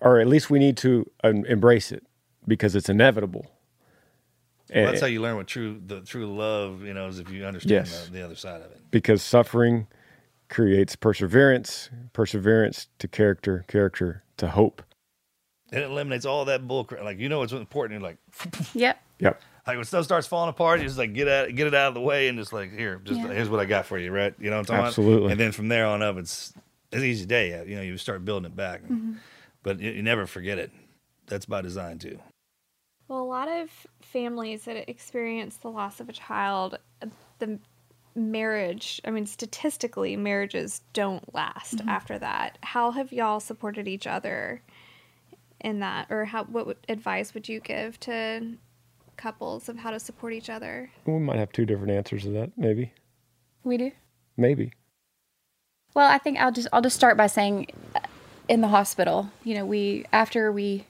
Or at least we need to um, embrace it because it's inevitable. Well, And- that's how you learn what true the true love, you know, is if you understand Yes. the, the other side of it. because suffering creates perseverance, perseverance to character, character to hope. And it eliminates all that bull crap. Like you know what's important. You're like, Yep. Yep. like when stuff starts falling apart, you just like get at get it out of the way and just like here, just Yeah. here's what I got for you, right? You know what I'm talking Absolutely. about? And then from there on up, it's it's an easy day. You know, you start building it back, mm-hmm. but you, you never forget it. That's by design too. Well, a lot of families that experience the loss of a child, the marriage, I mean, statistically, marriages don't last mm-hmm. after that. How have y'all supported each other in that? Or how what advice would you give to couples of how to support each other? We might have two different answers to that, maybe. We do. Maybe. Well, I think I'll just I'll just start by saying, uh, in the hospital, you know, we after we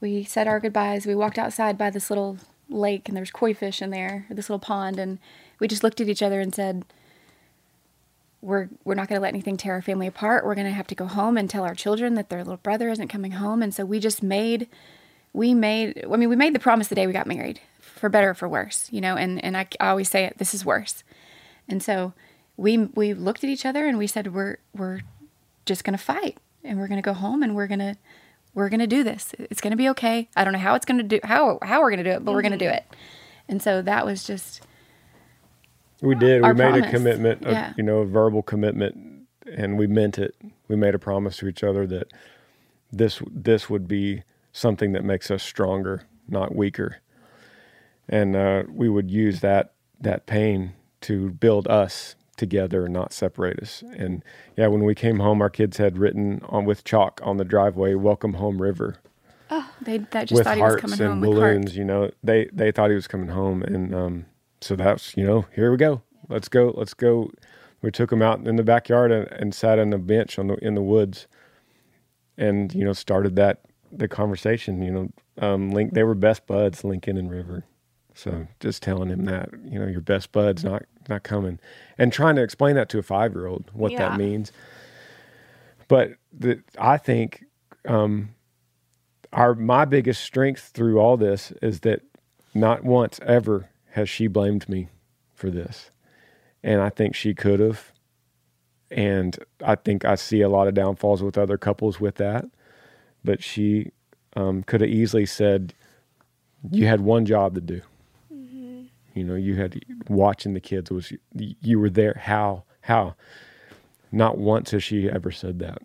we said our goodbyes, we walked outside by this little lake, and there's koi fish in there, this little pond, and we just looked at each other and said, "We're we're not going to let anything tear our family apart. We're going to have to go home and tell our children that their little brother isn't coming home." And so we just made we made I mean we made the promise the day we got married, for better or for worse, you know. And and I, I always say it, this is worse. And so we we looked at each other and we said we're we're just going to fight and we're going to go home and we're going to we're going to do this. It's going to be okay. I don't know how it's going to do how how we're going to do it, but we're going to do it. And so that was just We did. We Our made a promise. commitment, a, Yeah. you know, a verbal commitment, and we meant it. We made a promise to each other that this this would be something that makes us stronger, not weaker, and uh, we would use that that pain to build us together, and not separate us. And yeah, when we came home, our kids had written on with chalk on the driveway, "Welcome home, River." Oh, they that just with thought he was coming and home with heart. balloons. You know, they they thought he was coming home, and um, so that's you know, here we go. Let's go. Let's go. We took him out in the backyard and, and sat on a bench on the in the woods, and you know, started that the conversation. You know, um, Link. They were best buds, Lincoln and River. So just telling him that you know your best bud's not not coming, and trying to explain that to a five year old what Yeah. that means. But the, I think um, our my biggest strength through all this is that not once ever has she blamed me for this, and I think she could have, and I think I see a lot of downfalls with other couples with that, but she um, could have easily said, "You had one job to do." You know, you had watching the kids was you were there. How? How? Not once has she ever said that.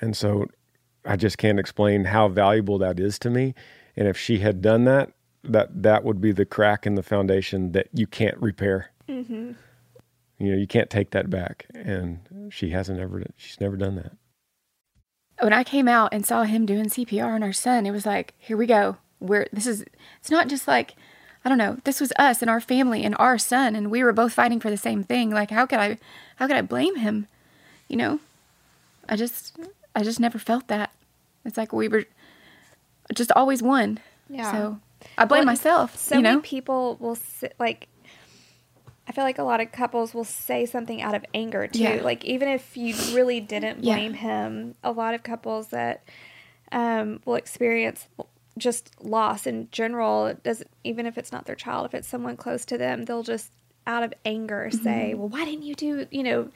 And so I just can't explain how valuable that is to me. And if she had done that, that that would be the crack in the foundation that you can't repair. Mm-hmm. You know, you can't take that back. And she hasn't ever. She's never done that. when I came out and saw him doing CPR on our son, it was like, here we go. We're this is it's not just like I don't know, this was us and our family and our son and we were both fighting for the same thing. Like how could I how could I blame him? You know? I just I just never felt that. It's like we were just always one. Yeah. So I blame Well, myself. So you know? many people will sit, like. I feel like a lot of couples will say something out of anger too. Yeah. Like even if you really didn't Yeah. blame him, a lot of couples that um, will experience just loss in general. It doesn't even if it's not their child, if it's someone close to them, they'll just out of anger say, "Well, why didn't you do?" You know.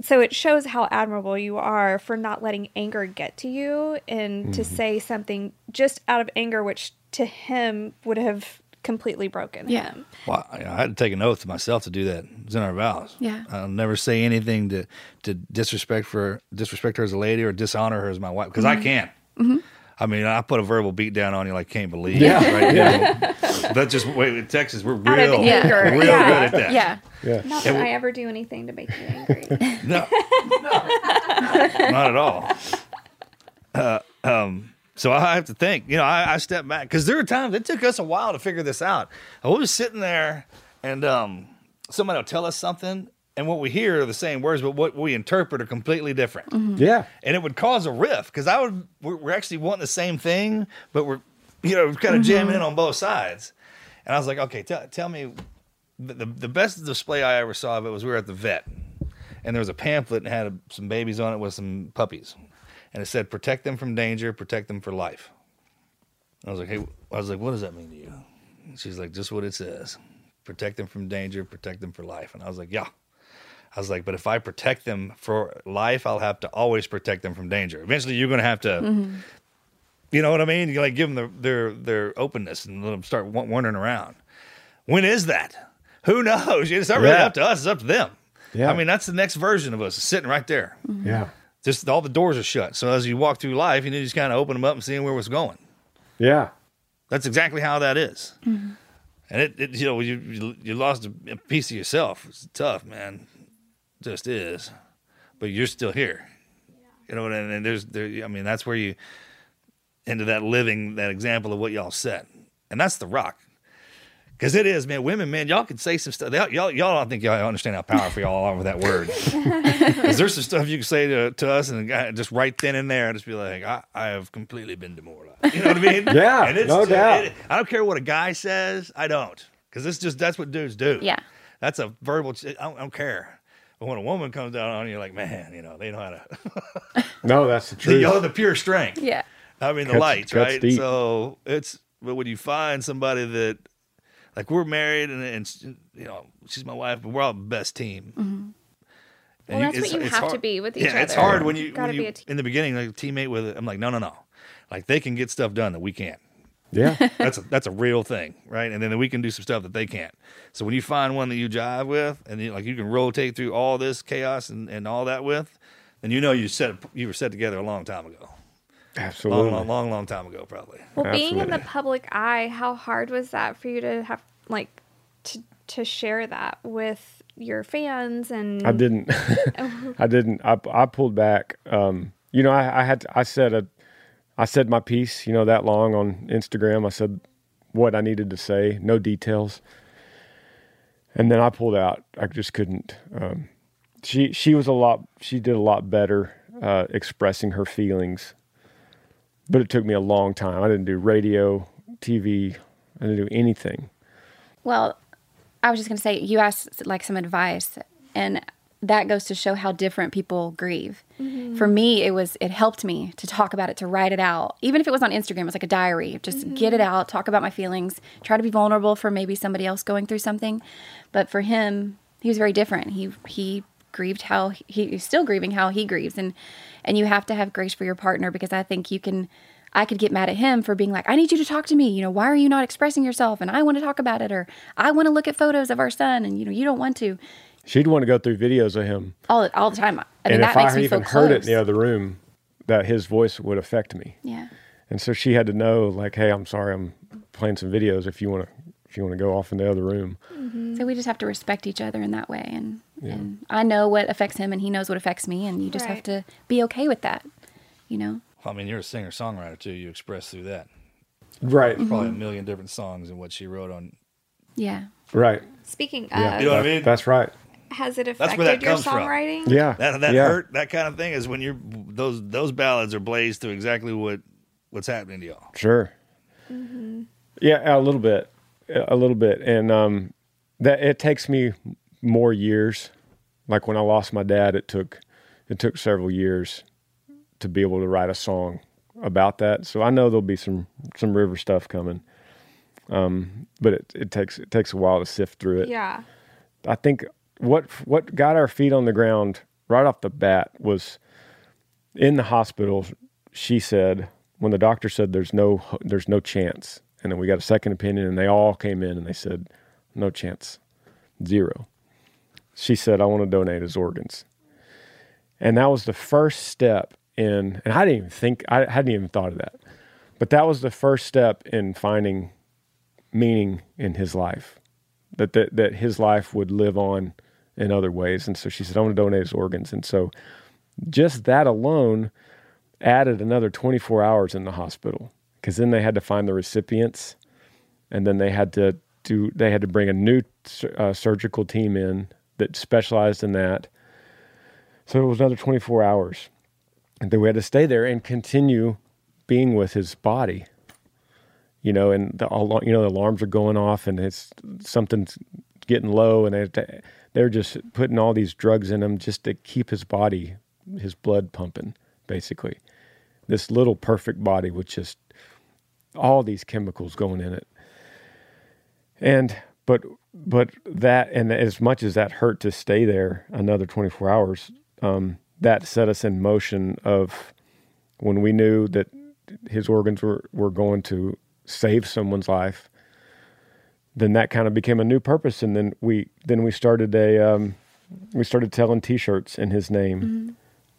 So it shows how admirable you are for not letting anger get to you and to Mhm. say something just out of anger, which to him would have completely broken Yeah. him. Well, I, I had to take an oath to myself to do that. It's in our vows. Yeah. I'll never say anything to to disrespect for disrespect her as a lady or dishonor her as my wife because I Mhm. can't. I mean, I put a verbal beat down on you like can't believe. Yeah. Right Yeah. That's just wait. In Texas, we're real, anger. real Yeah. good at that. Yeah. Yeah. Not that I ever do anything to make you angry. No, not at all. Uh, um, so I have to think. You know, I, I step back because there are times it took us a while to figure this out. I was sitting there, and um, somebody will tell us something, and what we hear are the same words, but what we interpret are completely different. Mm-hmm. Yeah. and it would cause a rift because I would we're, we're actually wanting the same thing, but we're you know kind of mm-hmm. jamming in on both sides. And I was like, okay, tell tell me the, the the best display I ever saw of it was we were at the vet, and there was a pamphlet and had some babies on it with some puppies, and it said protect them from danger, protect them for life. I was like, hey, I was like, what does that mean to you? And she's like, just what it says, protect them from danger, protect them for life. And I was like, yeah. I was like, but if I protect them for life, I'll have to always protect them from danger. Eventually, you're going to have to, Mm-hmm. you know what I mean? You like give them their their, their openness and let them start wandering around. When is that? Who knows? It's not really Yeah. up to us; it's up to them. Yeah. I mean, that's the next version of us sitting right there. Yeah. Just all the doors are shut. So as you walk through life, you need to just kind of open them up and seeing where it's going. Yeah. That's exactly how that is. And it, it you know, you, you you lost a, a piece of yourself. It's tough, man. It just is. But you're still here. You know, and, and there's there. I mean, that's where you into that living that example of what y'all said, and that's the rock. Because it is, man. Women, man, y'all can say some stuff. Y'all, y'all, y'all don't think y'all understand how powerful y'all are with that word. Because there's some stuff you can say to, to us, and uh, just right then and there, and just be like, I, I have completely been demoralized. You know what I mean? Yeah, And it's no doubt. it- I don't care what a guy says. I don't, because it's just that's what dudes do. Yeah. That's a verbal. I don't, I don't care. But when a woman comes down on you, you're like, man, you know, they know how to. No, that's the they You know the pure strength. Yeah. I mean, the Cuts- lights, cuts right? deep. So it's, but when you find somebody that, like, we're married and, and you know, she's my wife, but we're all the best team. Mm-hmm. Well, And that's what you it's have to be with each other. yeah, it's hard when you, Gotta when be you a team. in the beginning, like a teammate with it. I'm like, no, no, no. Like they can get stuff done that we can't. Yeah. That's a, that's a real thing, right? And then we can do some stuff that they can't. So when you find one that you jive with, and you, like you can rotate through all this chaos and, and all that with, then you know you set you were set together a long time ago. Absolutely. Long, long, long, long time ago, probably. Well, being in the public eye, how hard was that for you to have like to to share that with your fans and I didn't. I didn't. I, I pulled back. Um, you know, I, I had. I said a. I said my piece. You know, that long on Instagram. I said what I needed to say. No details. And then I pulled out. I just couldn't. Um, she she was a lot. She did a lot better uh, expressing her feelings. But it took me a long time. I didn't do radio, TV. I didn't do anything. Well, I was just going to say, you asked like some advice, and that goes to show how different people grieve. Mm-hmm. For me, it was it helped me to talk about it, to write it out, even if it was on Instagram. It was like a diary. Just mm-hmm. get it out, talk about my feelings, try to be vulnerable for maybe somebody else going through something. But for him, he was very different. He he grieved how he, he's still grieving how he grieves, and and you have to have grace for your partner because I think you can. I could get mad at him for being like, I need you to talk to me. You know, why are you not expressing yourself? And I want to talk about it, or I want to look at photos of our son, and you know, you don't want to. She'd want to go through videos of him. All all the time. I mean, and that if makes I me even heard it in the other room, that his voice would affect me. Yeah. And so she had to know, like, hey, I'm sorry, I'm playing some videos. If you want to, if you want to go off in the other room, mm-hmm. So we just have to respect each other in that way, and and I know what affects him, and he knows what affects me, and you just have to be okay with that. You know. Well, I mean, you're a singer songwriter too. You express through that. right, Probably a mm-hmm. million different songs and what she wrote on. Yeah. right, Speaking of, yeah, You know what I mean? That's right. Has it That's where affected that your comes from. songwriting? Yeah, That that yeah. hurt. That kind of thing is when you're those those ballads are blazed to exactly what what's happening to y'all. Sure. Yeah, a little bit, a little bit, and um, that it takes me more years. Like when I lost my dad, it took it took several years to be able to write a song about that. So I know there'll be some some river stuff coming. Um, but it, it takes it takes a while to sift through it. Yeah. I think what what got our feet on the ground right off the bat was in the hospital. She said when the doctor said there's no there's no chance, and then we got a second opinion, and they all came in and they said no chance, zero. She said I want to donate his organs, and that was the first step in. And I didn't even think I hadn't even thought of that, but that was the first step in finding meaning in his life that, that that his life would live on in other ways. And so she said, I want to donate his organs. And so just that alone added another 24 hours in the hospital because then they had to find the recipients and then they had to do they had to bring a new uh, surgical team in that specialized in that so it was another 24 hours and then we had to stay there and continue being with his body you know and the you know the alarms are going off and it's something's getting low and they they're just putting all these drugs in him just to keep his body his blood pumping basically this little perfect body with just all these chemicals going in it. And but but that and as much as that hurt to stay there another 24 hours, um, that set us in motion of when we knew that his organs were, were going to save someone's life, then that kind of became a new purpose. And then we then we started a um, we started selling T-shirts in his name. Mm-hmm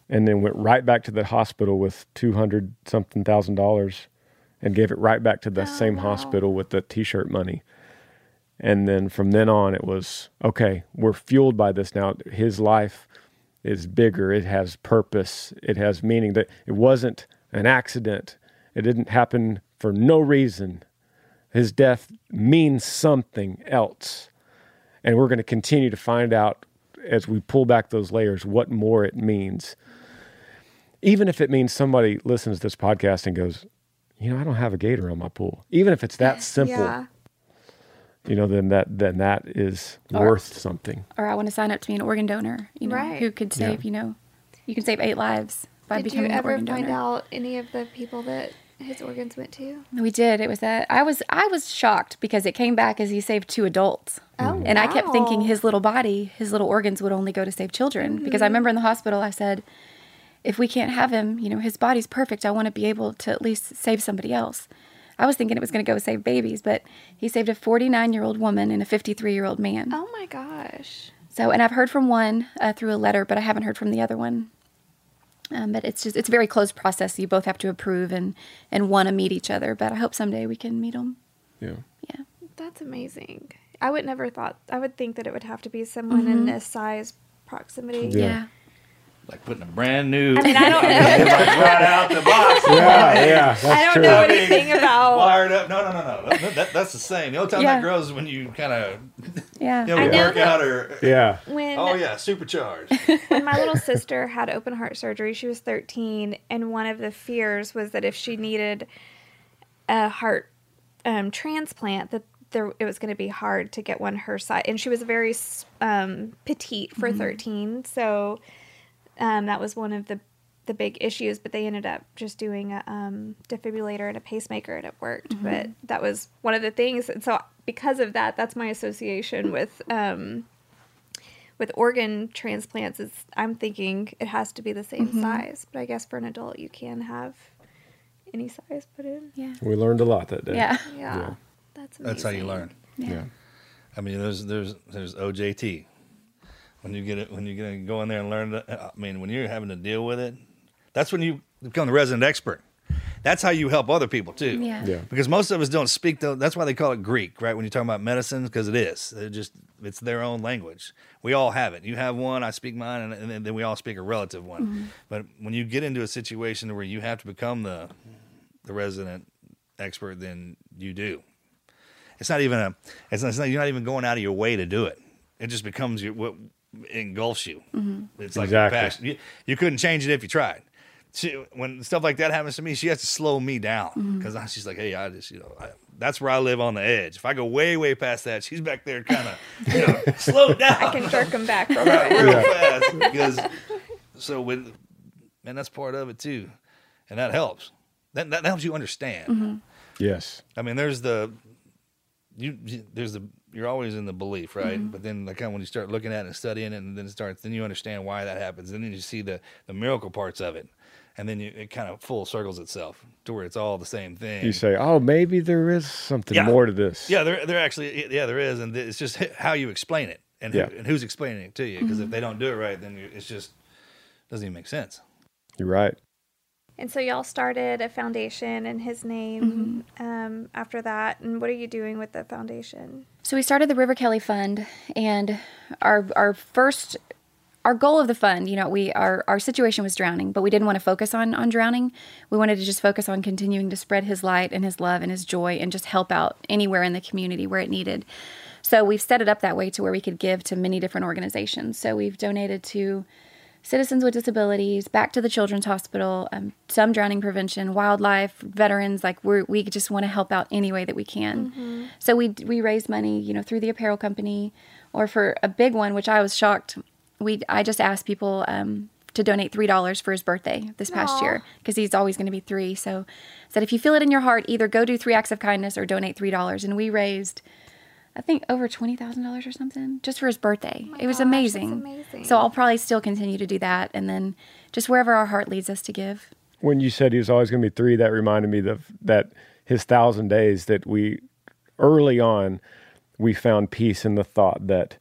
and then went right back to the hospital with 200 something thousand dollars and gave it right back to the oh, same wow. hospital with the t-shirt money and then from then on it was okay we're fueled by this now his life is bigger it has purpose it has meaning that it wasn't an accident it didn't happen for no reason his death means something else and we're going to continue to find out as we pull back those layers what more it means even if it means somebody listens to this podcast and goes, you know, I don't have a gator on my pool. Even if it's that simple, yeah. you know, then that then that is or, worth something. Or I want to sign up to be an organ donor. You know, right. who could save. Yeah. You know, you can save eight lives by Did becoming an organ donor. Did you ever find out any of the people that his organs went to? We did. It was that I was I was shocked because it came back as he saved two adults. Oh, and wow. I kept thinking his little body, his little organs would only go to save children. Mm-hmm. Because I remember in the hospital I said, if we can't have him, you know, his body's perfect. I want to be able to at least save somebody else. I was thinking it was going to go save babies, but he saved a 49 year old woman and a 53 year old man. Oh my gosh. So, and I've heard from one uh, through a letter, but I haven't heard from the other one. Um, but it's just it's a very closed process. You both have to approve and and want to meet each other. But I hope someday we can meet them. Yeah. Yeah. That's amazing. I would never thought. I would think that it would have to be someone mm-hmm. in this size proximity. yeah. yeah like putting a brand new. I mean, I don't know. right out the box. Yeah, yeah. I don't true. know anything about wired up. No, no, no, no. That, that, that's the same. The only time yeah. that grows is when you kind of yeah, you know, I work out or yeah. When oh yeah, supercharged. when my little sister had open heart surgery, she was 13, and one of the fears was that if she needed a heart um, transplant, that there it was going to be hard to get one her size, and she was very um, petite for mm-hmm. 13, so um, that was one of the the big issues, but they ended up just doing a um, defibrillator and a pacemaker, and it worked. Mm-hmm. But that was one of the things, and so because of that, that's my association with um, with organ transplants. Is I'm thinking it has to be the same mm-hmm. size, but I guess for an adult, you can have any size put in. Yeah, we learned a lot that day. Yeah, yeah, yeah. that's amazing. that's how you learn. Yeah. yeah. I mean, there's there's there's OJT, when you get it when you get to go in there and learn. The, I mean, when you're having to deal with it, that's when you become the resident expert. That's how you help other people too. Yeah. yeah. Because most of us don't speak though. That's why they call it Greek, right? When you're talking about medicine, because it is. It just it's their own language. We all have it. You have one, I speak mine, and, and then we all speak a relative one. Mm-hmm. But when you get into a situation where you have to become the the resident expert, then you do. It's not even a. It's not, it's not. You're not even going out of your way to do it. It just becomes your what engulfs you. Mm-hmm. It's like exactly. passion. You, you, couldn't change it if you tried. She, when stuff like that happens to me, she has to slow me down because mm-hmm. she's like, "Hey, I just, you know, I, that's where I live on the edge. If I go way, way past that, she's back there, kind of, you know, slow down. I can jerk them back real, real yeah. fast because so with, and that's part of it too, and that helps. that, that helps you understand. Mm-hmm. Yes. I mean, there's the you you- there's the you're always in the belief, right? Mhm. But then like kind of when you start looking at it and studying it, and then it starts, then you understand why that happens, and then you see the the miracle parts of it, and then you, it kind of full circles itself to where it's all the same thing. You say, oh, maybe there is something Yeah. more to this. Yeah, there there actually yeah there is, and it's just how you explain it and who, and who's explaining it to you. Because Mhm. if they don't do it right, then you, it's just doesn't even make sense. You're right. And so y'all started a foundation in his name Mm-hmm. um, after that. And what are you doing with the foundation? So we started the River Kelly Fund, and our our first our goal of the fund, you know, we our our situation was drowning, but we didn't want to focus on on drowning. We wanted to just focus on continuing to spread his light and his love and his joy, and just help out anywhere in the community where it needed. So we've set it up that way to where we could give to many different organizations. So we've donated to Citizens with Disabilities, back to the Children's Hospital, um, some drowning prevention, wildlife, veterans. Like we we just want to help out any way that we can. So we we raise money, you know, through the apparel company, or for a big one, which I was shocked. We I just asked people um, to donate three dollars for his birthday this past Aw. year because he's always going to be three. So I said if you feel it in your heart, either go do three acts of kindness or donate three dollars. And we raised. I think over twenty thousand dollars or something just for his birthday. Oh it was gosh, amazing. amazing. So I'll probably still continue to do that, and then just wherever our heart leads us to give. When you said he was always going to be three, that reminded me of that his thousand days that we early on we found peace in the thought that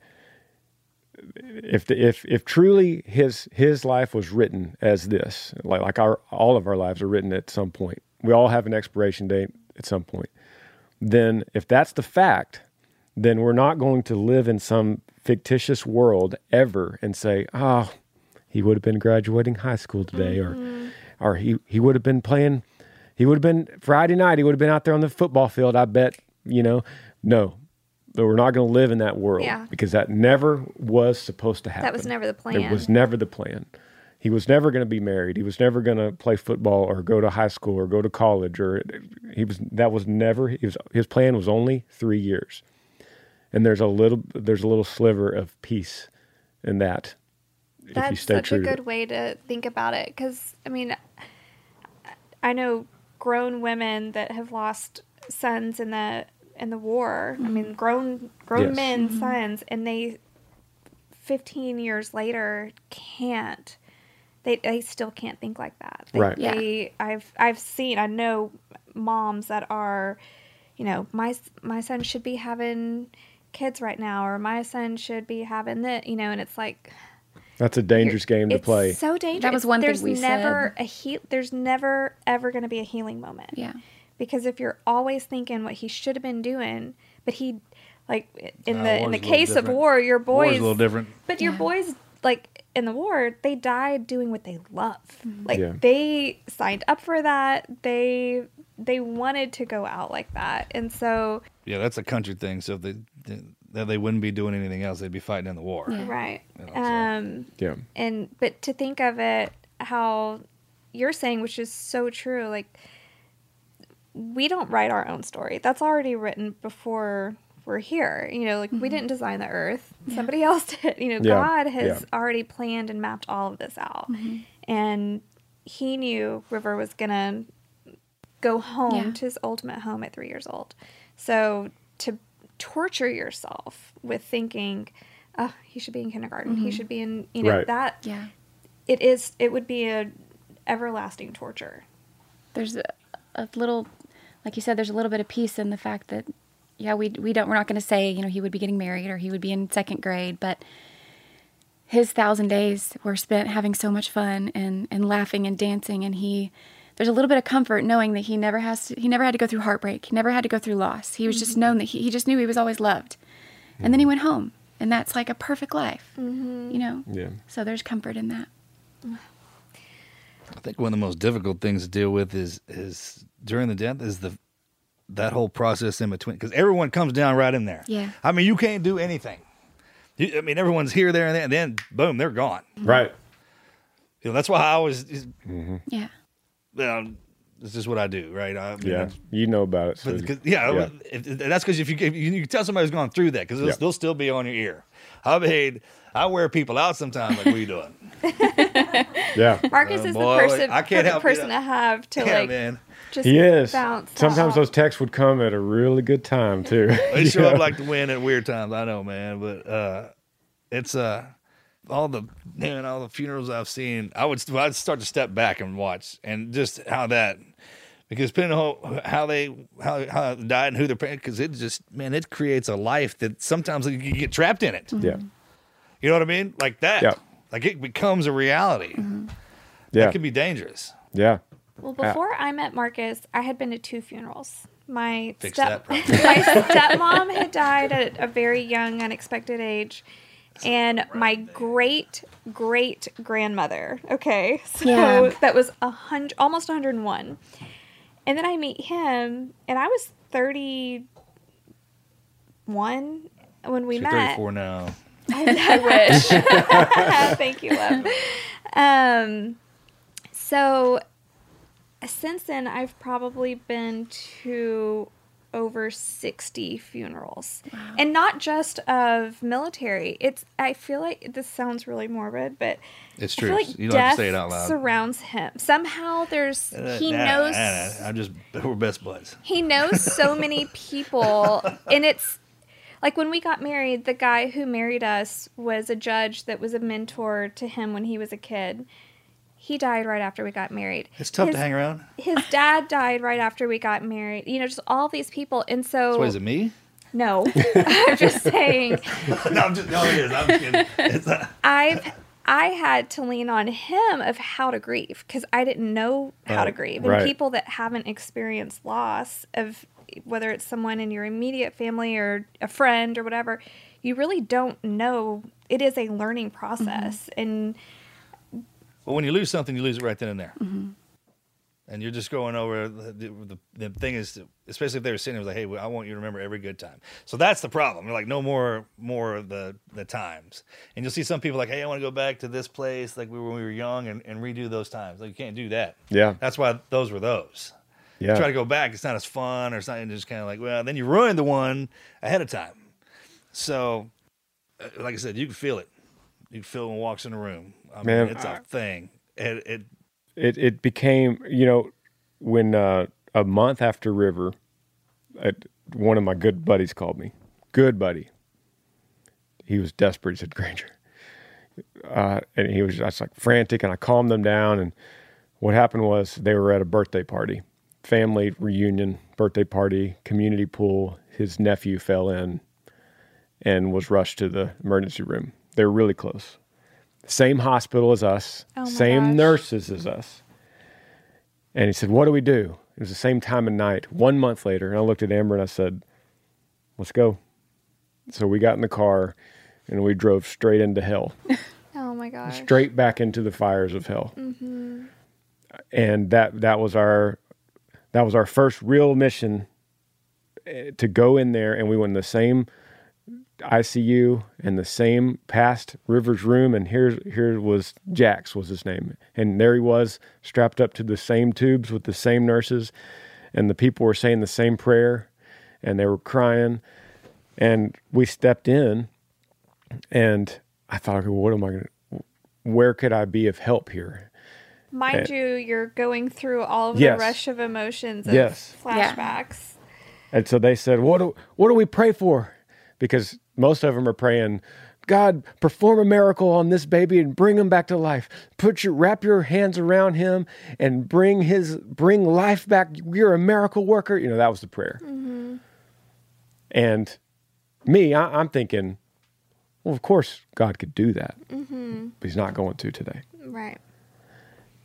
if the, if if truly his his life was written as this, like like our all of our lives are written at some point. We all have an expiration date at some point. Then if that's the fact, then we're not going to live in some fictitious world ever and say, "Oh, he would have been graduating high school today or mm-hmm. or he he would have been playing he would have been Friday night he would have been out there on the football field I bet you know? No. But we're not going to live in that world Yeah. because that never was supposed to happen That was never the plan. it was never the plan. He was never going to be married. He was never going to play football or go to high school or go to college or he was that was never he was his plan was only 3 years and there's a little there's a little sliver of peace in that if you That's stay such true a good it. way to think about it. Because, I mean, I know grown women that have lost sons in the in the war. I mm-hmm. mean, grown grown Yes. men mm-hmm. sons, and they, fifteen years later, can't. They they still can't think like that. They, Right. Yeah. I've I've seen I know moms that are, you know, my my son should be having kids right now, or my son should be having that, you know, and it's like That's a dangerous game to play. So dangerous. That was one thing there's we never said. a he- There's never ever going to be a healing moment. Yeah. Because if you're always thinking what he should have been doing, but he, like in Uh, the in the a little case of war, your War's a little different. But your boys, like in the war, they died doing what they love. Like Yeah. they signed up for that. They they wanted to go out like that, and so Yeah, that's a country thing. So they they, they wouldn't be doing anything else, they'd be fighting in the war. right. You know, so- Um. yeah. and but to think of it how you're saying which is so true like we don't write our own story that's already written before we're here. You know like we mm-hmm. didn't design the earth. Somebody else did. You know Yeah, god has yeah. already planned and mapped all of this out. Mm-hmm. And he knew river was gonna go home Yeah. to his ultimate home at three years old. So to torture yourself with thinking oh he should be in kindergarten. He mm-hmm. should be in you know Right. that Yeah. it is it would be a everlasting torture. There's a, a little, like you said, there's a little bit of peace in the fact that, yeah, we we don't we're not going to say you know he would be getting married or he would be in second grade, but his thousand days were spent having so much fun and and laughing and dancing, and he. There's a little bit of comfort knowing that he never has to, he never had to go through heartbreak. He never had to go through loss. He was just mm-hmm. known that he, he just knew he was always loved. And then he went home. And that's like a perfect life. Mm-hmm. You know? Yeah. So there's comfort in that. I think one of the most difficult things to deal with is is during the death is the that whole process in between because everyone comes down right in there. Yeah. I mean, you can't do anything. You, I mean, everyone's here, there, and there, and then boom, they're gone. Mm-hmm. Right. You know, that's why I always. Mm-hmm. Yeah. Well, this is what I do, right? I mean, Yeah. You know about it. So But, 'cause- yeah, yeah. if- if- that's because if you, if you you tell somebody's gone through that because Yeah. they'll still be on your ear. I mean, I wear people out sometimes. Like, what are you doing? Yeah. Marcus Oh, is boy, the person, I can't perfect help you. person to have to Yeah, like man. Just He is. bounce. Sometimes off. those texts would come at a really good time too. They show Yeah. up like the wind at weird times. I know, man, but uh, it's uh, all the man, all the funerals I've seen. I would I'd start to step back and watch, and just how that because depending on how they how how they died and who they're because it just man, it creates a life that sometimes you get trapped in it. Yeah. You know what I mean? Like that. Yeah. Like it becomes a reality. Yeah. That can be dangerous. Yeah. Well, before I met Marcus, I had been to two funerals. My step that my stepmom had died at a very young, unexpected age, and my great great grandmother. Okay, so Yeah. that was a hundred, almost 101. And then I meet him, and I was 31 when we You're met. 34 now. I wish. Thank you, love. Um, so since then, I've probably been to over 60 funerals and not just of military it's i feel like this sounds really morbid but It's I feel true. like You don't have death to say it out loud. surrounds him somehow there's uh, he Nah, knows nah, nah, I'm just we're best buds. he knows so many people and it's like when we got married the guy who married us was a judge that was a mentor to him when he was a kid he died right after we got married It's tough His- to hang around. his dad died right after we got married you know just all these people and so So, is it me? no i'm just saying no, I'm just no, it is. I'm just kidding. It's not. I've I had to lean on him of how to grieve because I didn't know how to oh, grieve. And right. people that haven't experienced loss of whether it's someone in your immediate family or a friend or whatever, you really don't know. It is a learning process, mm-hmm. and Well, when you lose something, you lose it right then and there. And you're just going over the, the, the thing is, especially if they were sitting there, was like, hey, I want you to remember every good time. So that's the problem. You're like, no more, more of the the times. And you'll see some people like, hey, I want to go back to this place, like we were when we were young, and, and redo those times. Like you can't do that. Yeah. That's why those were those. Yeah. Try to go back, it's not as fun, or it's not just kind of like, well, then you ruin the one ahead of time. So, uh, like I said, you can feel it. You can feel it when walks in the room. I Man, mean, it's a thing. It, it it it became you know when uh, a month after River, one of my good buddies called me. Good buddy. He was desperate. He said, Granger, uh, and he was just like frantic, and I calmed them down. And what happened was they were at a birthday party, family reunion, birthday party, community pool. His nephew fell in and was rushed to the emergency room. They were really close. Same hospital as us, Oh same gosh. nurses as us. And he said, What do we do? It was the same time of night, one month later. And I looked at Amber and I said, Let's go. So we got in the car and we drove straight into hell, oh my gosh, straight back into the fires of hell. hmm And that, that was our that was our first real mission eh, to go in there and we went in the same ICU and the same past Rivers room and here here was Jax was his name and there he was strapped up to the same tubes with the same nurses and the people were saying the same prayer and they were crying and we stepped in and I thought okay, what am I going to where could I be of help here mind Eh. you, you're going through all of Yes. the rush of emotions of Yes. Yeah. flashbacks. And so they said, "What do what do we pray for?" Because most of them are praying, "God, perform a miracle on this baby and bring him back to life. Put your wrap your hands around him and bring his bring life back. You're a miracle worker." You know that was the prayer. Mm-hmm. And me, I, I'm thinking, well, of course God could do that, Mm-hmm. but He's not going to today. Right.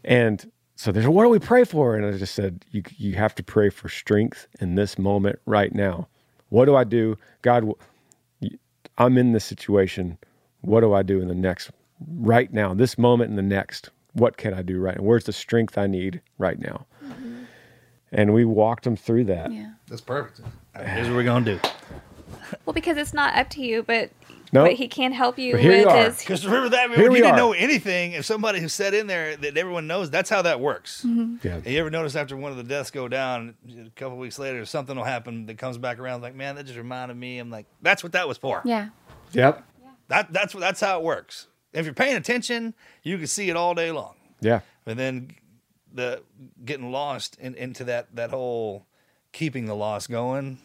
And so said, what do we pray for? And I just said, you, you have to pray for strength in this moment right now. What do I do? God, I'm in this situation. What do I do in the next, right now, this moment and the next? What can I do right now? Where's the strength I need right now? Mm-hmm. And we walked them through that. Yeah. that's perfect. Here's what we're gonna do. Well, because it's not up to you, but Nope. what he can't help you But here you with are. is Because remember that Here when we you didn't are. know anything, if somebody who sat in there that everyone knows, that's how that works. Mm-hmm. Yeah. And you ever notice after one of the deaths go down, a couple weeks later, something will happen that comes back around, like, man, that just reminded me. I'm like, that's what that was for. Yeah. Yep. That that's what that's how it works. if you're paying attention, you can see it all day long. Yeah. And then the getting lost in, into that that whole keeping the loss going,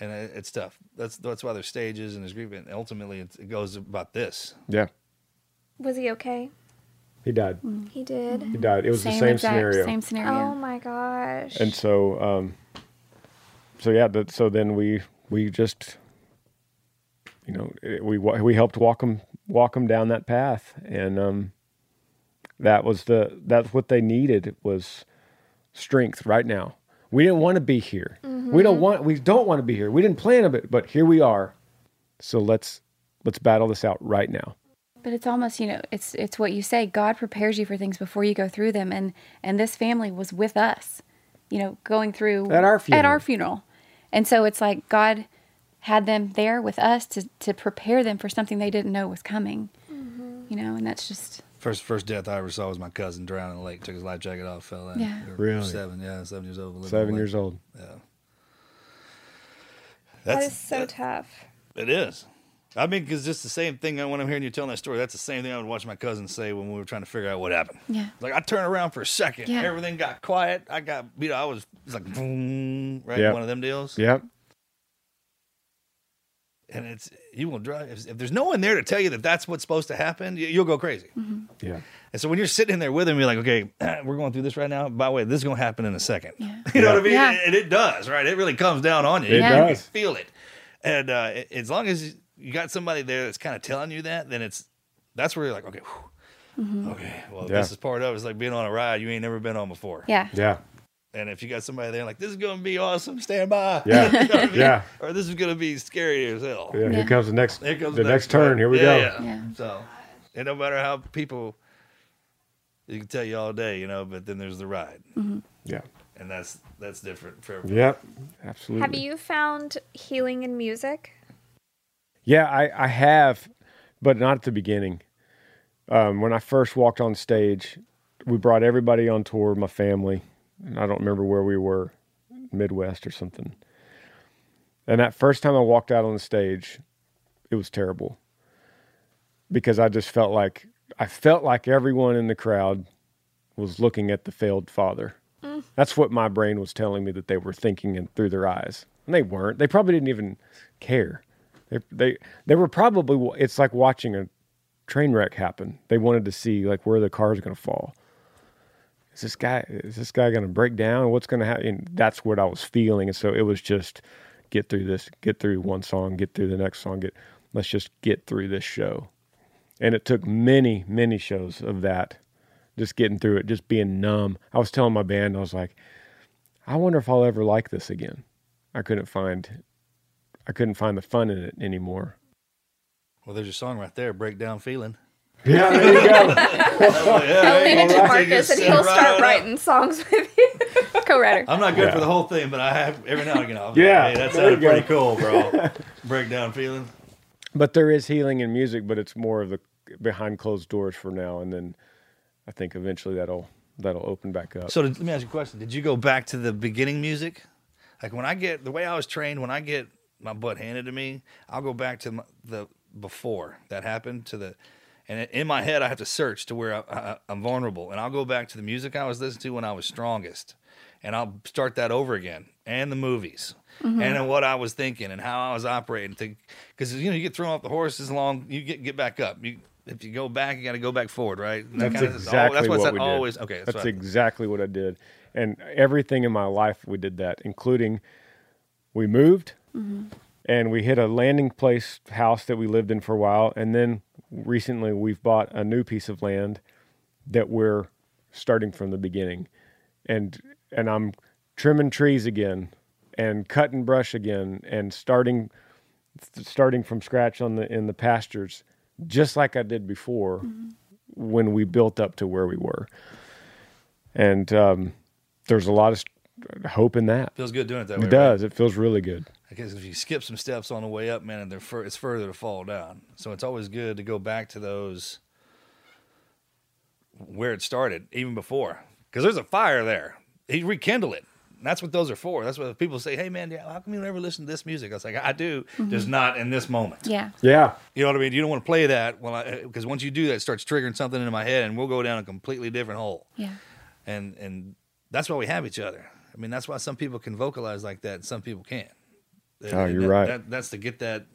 and it's tough. That's that's why there's stages and there's grief, and ultimately it, it goes about this. Yeah. Was he okay? He died. He did. He died. It was the Same same exact- scenario. same scenario. Oh my gosh. And so, um, so yeah, that, so then we we just, you know, we we helped walk him walk him down that path, and um, that was the that's what they needed was strength right now. We didn't want to be here. We don't mm-hmm. want we don't want to be here. We didn't plan it, but here we are. So let's let's battle this out right now. But it's almost, you know, it's it's what you say. God prepares you for things before you go through them, and and this family was with us, you know, going through At our at our funeral, and so it's like God had them there with us to to prepare them for something they didn't know was coming, mm-hmm. you know, and that's just First first death I ever saw was my cousin drowned in the lake. Took his life jacket off, fell in. Yeah. We Really? Seven, yeah, seven years old. living Seven years old. Yeah. that That's is so tough. It is. I mean, because just the same thing when I'm hearing you telling that story, that's the same thing I would watch my cousin say when we were trying to figure out what happened. yeah. Like I turned around for a second, Yeah. everything got quiet. I got, you know, I was, was like, boom, right, Yep. one of them deals. Yep. And it's you will drive if, if there's no one there to tell you that that's what's supposed to happen, you, you'll go crazy. Mm-hmm. Yeah. And so when you're sitting in there with him, you're like, okay, we're going through this right now. By the way, this is going to happen in a second. Yeah. You know what I mean? Yeah. And it does, right? It really comes down on you. It you can does. feel it. And uh, it- as long as you got somebody there that's kind of telling you that, then it's that's where you're like, okay, whew, okay, well, Yeah. this is part of it. It's like being on a ride you ain't never been on before. Yeah. Yeah. And if you got somebody there like, this is going to be awesome, stand by. Yeah. You know I mean? Yeah. Or this is going to be scary as hell. Yeah. Yeah. Here comes the next Here comes the next turn. Here we Yeah, go. Yeah. Yeah. So, and no matter how people, you can tell you all day, you know, but then there's the ride, Yeah. and that's that's different for everybody. Yep. Absolutely. Have you found healing in music? Yeah, I, I have, but not at the beginning. Um, when I first walked on stage, we brought everybody on tour, my family. And I don't remember where we were, Midwest or something. And that first time I walked out on the stage, it was terrible because I just felt like I felt like everyone in the crowd was looking at the failed father. Mm. That's what my brain was telling me that they were thinking in, through their eyes. And they weren't. They probably didn't even care. They, they they were probably it's like watching a train wreck happen. They wanted to see like where the car's going to fall. Is this guy is this guy going to break down? What's going to happen? And that's what I was feeling. And so it was just get through this, get through one song, get through the next song, get let's just get through this show. And it took many, many shows of that, just getting through it, just being numb. I was telling my band, I was like, I wonder if I'll ever like this again. I couldn't find I couldn't find the fun in it anymore. Well, there's your song right there, "Breakdown Feeling." Yeah, there you go. I'll leave it to Marcus and he'll start writing songs with you. Co-writer. I'm not good Yeah. for the whole thing, but I have every now and again. I'll Yeah, like, hey, that sounded pretty cool, bro. Breakdown feeling. But there is healing in music, but it's more of the behind closed doors for now, and then I think eventually that'll that'll open back up. So did, let me ask you a question. Did you go back to the beginning music? Like when I get the way I was trained, when I get my butt handed to me, I'll go back to my, the before that happened to the, and in my head I have to search to where I, I'm vulnerable, and I'll go back to the music I was listening to when I was strongest, and I'll start that over again, and the movies, Mm-hmm. and what I was thinking and how I was operating. Because you know you get thrown off the horse as long you get get back up. You if you go back, you got to go back forward, right? That That's exactly that's what that we did. okay. That's, That's what I- exactly what I did, and everything in my life we did that, including we moved, mm-hmm. and we hit a landing place house that we lived in for a while, and then recently we've bought a new piece of land that we're starting from the beginning, and and I'm trimming trees again, and cutting brush again, and starting starting from scratch on the in the pastures, just like I did before when we built up to where we were. And um, there's a lot of hope in that. feels good doing it that way. It does. It feels really good. I guess if you skip some steps on the way up, man, and they're fur- it's further to fall down. So it's always good to go back to those where it started, even before, because there's a fire there. He rekindle it. That's what those are for. That's what people say. Hey man, how come you never listen to this music? I was like, I do, Mhm. just not in this moment. Yeah. Yeah. You know what I mean? You don't want to play that well, because once you do that, it starts triggering something into my head, and we'll go down a completely different hole. Yeah. And and that's why we have each other. I mean, that's why some people can vocalize like that, and some people can't. And- Oh, and you're that- right. that- that's to get that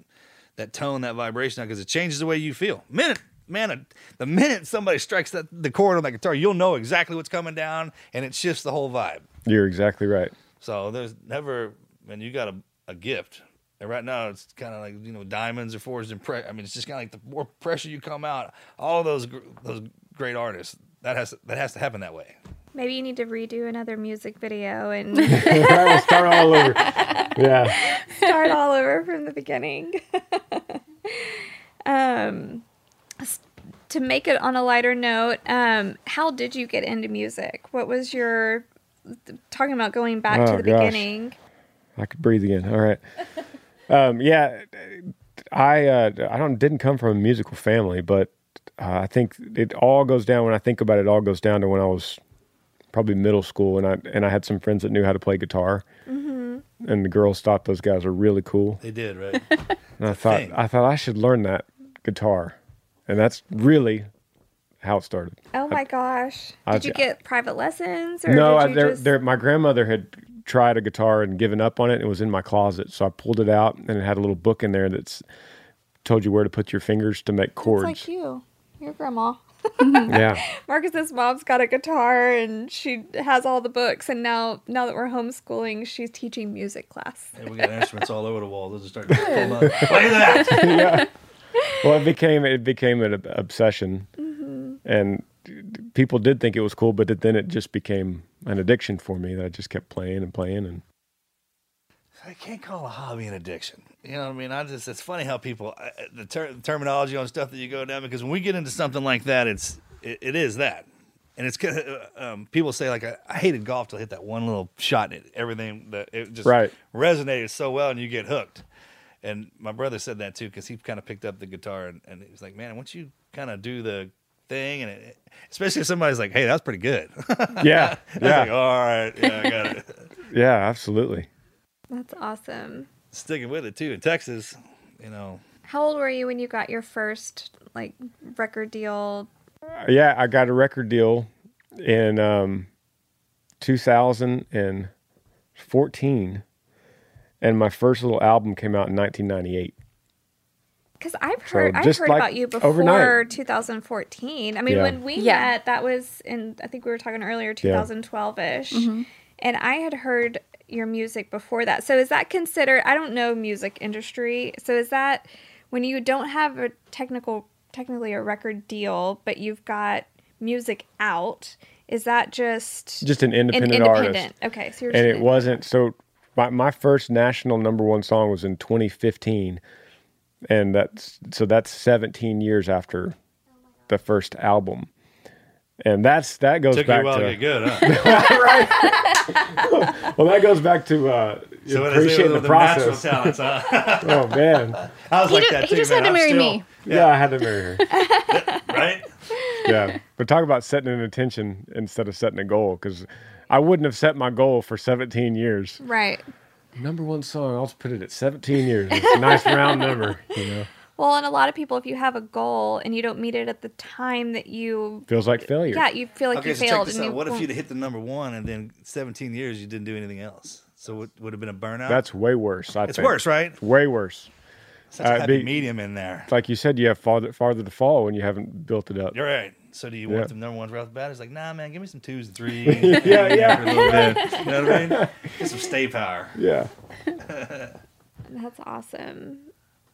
that tone, that vibration, out because it changes the way you feel. Minute, man, the minute somebody strikes that the chord on that guitar, you'll know exactly what's coming down, and it shifts the whole vibe. You're exactly right. So there's never, and you got a, a gift. And right now it's kind of like you know diamonds are forged in pre- I mean it's just kind of like the more pressure you come out, all those gr- those great artists that has that has to happen that way. Maybe you need to redo another music video and start all over. Yeah. start all over from the beginning. um, to make it on a lighter note, um, how did you get into music? What was your talking about going back to Oh, the gosh. beginning? I could breathe again. All right. Um, yeah, I uh, I don't didn't come from a musical family, but uh, I think it all goes down when I think about it. It all goes down to when I was probably middle school, and I and I had some friends that knew how to play guitar, Mm-hmm. and the girls thought those guys were really cool. They did right. And I thought thing. I thought I should learn that guitar, and that's really how it started. Oh my gosh! I- Did you get private lessons? Or no, I, you there, just... there, my grandmother had tried a guitar and given up on it. It was in my closet, so I pulled it out, and it had a little book in there that's told you where to put your fingers to make It's chords. like you, your grandma. yeah, Marcus's mom's got a guitar and she has all the books. And now, now that we're homeschooling, she's teaching music class. Hey, we got instruments all over the wall. Those are starting to pull up. Play that. yeah. Well, it became it became an obsession. And people did think it was cool, but then it just became an addiction for me that I just kept playing and playing and. I can't call a hobby an addiction. You know what I mean? I just it's funny how people uh, the, ter- terminology on stuff that you go down because when we get into something like that, it's it, it is that, and it's um, people say like I, I hated golf till I hit that one little shot and it, everything that it just Right. resonated so well and you get hooked. And my brother said that too because he kind of picked up the guitar and, and he was like, man, once you kind of do the thing and it, especially if somebody's like, hey, that's pretty good. Yeah, yeah. like, all right, yeah, I got it. Yeah, absolutely. That's awesome. Sticking with it too in Texas, you know. How old were you when you got your first like record deal? Yeah, I got a record deal in um, 2014, and my first little album came out in 1998. Because I've So heard I've heard like about you before overnight. 2014. I mean, Yeah. when we Yeah. met, that was in I think we were talking earlier 2012 ish, Mhm. and I had heard your music before that. So is that considered? I don't know music industry. So is that when you don't have a technical technically a record deal, but you've got music out? Is that just Just an independent, independent? artist. Okay, so you're and it wasn't so. My, my first national number one song was in 2015, and that's so that's 17 years after the first album, and that's that goes Took you back a while to to get good, huh? well, that goes back to uh, So what is it appreciating the the process. talents, huh? oh man, I was He like ju- that he too, just man. had to marry still- me. yeah. I had to marry her. right? yeah, but talk about setting an intention instead of setting a goal because I wouldn't have set my goal for 17 years. right. Number one song, I'll just put it at 17 years. It's a nice round number, you know. Well, and a lot of people, if you have a goal and you don't meet it at the time that you Feels like failure. Yeah, you feel like okay, you so check failed. this and out. you What if you'd hit the number one and then 17 years you didn't do anything else? So would would have been a burnout? That's way worse. I It's think. worse, right? It's way worse. Such a uh, happy be- medium in there. Like you said, you have farther farther to fall when you haven't built it up. You're right. So do you Yeah. want the number ones right off the bat? It's like, nah, man, give me some twos and threes. Yeah, yeah. For a little bit. You know what I mean? Get some stay power. Yeah. That's awesome.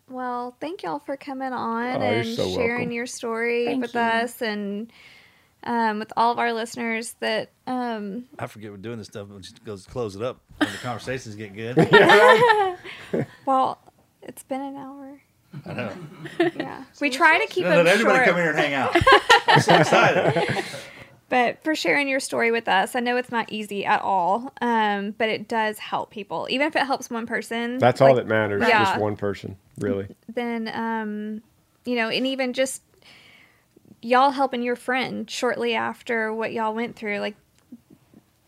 Well, thank y'all for coming on Oh, and so sharing welcome. your story Thank with you. us and um, with all of our listeners that um, I forget we're doing this stuff, but just goes close it up when the conversations get good. well, it's been an hour. I know. Yeah, we try to keep No, them let everybody short. come here and hang out. I'm so excited. but for sharing your story with us. I know it's not easy at all, um, but it does help people. Even if it helps one person, That's all that matters. Yeah. Just one person, really. then um, you know, and even just y'all helping your friend shortly after what y'all went through, like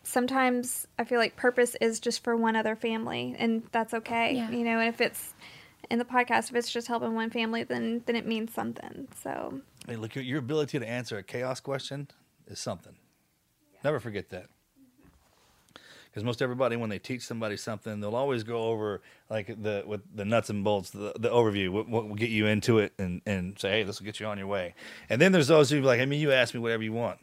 sometimes I feel like purpose is just for one other family, and that's okay. Yeah. You know, and if it's in the podcast, if it's just helping one family, then then it means something. So Hey, look, your, your ability to answer a chaos question is something. Never forget that. Mm-hmm. Because most everybody, when they teach somebody something, they'll always go over like the with the nuts and bolts, the, the overview, what, what will get you into it, and, and say, hey, this will get you on your way. And then there's those who be like, I mean, you ask me whatever you want,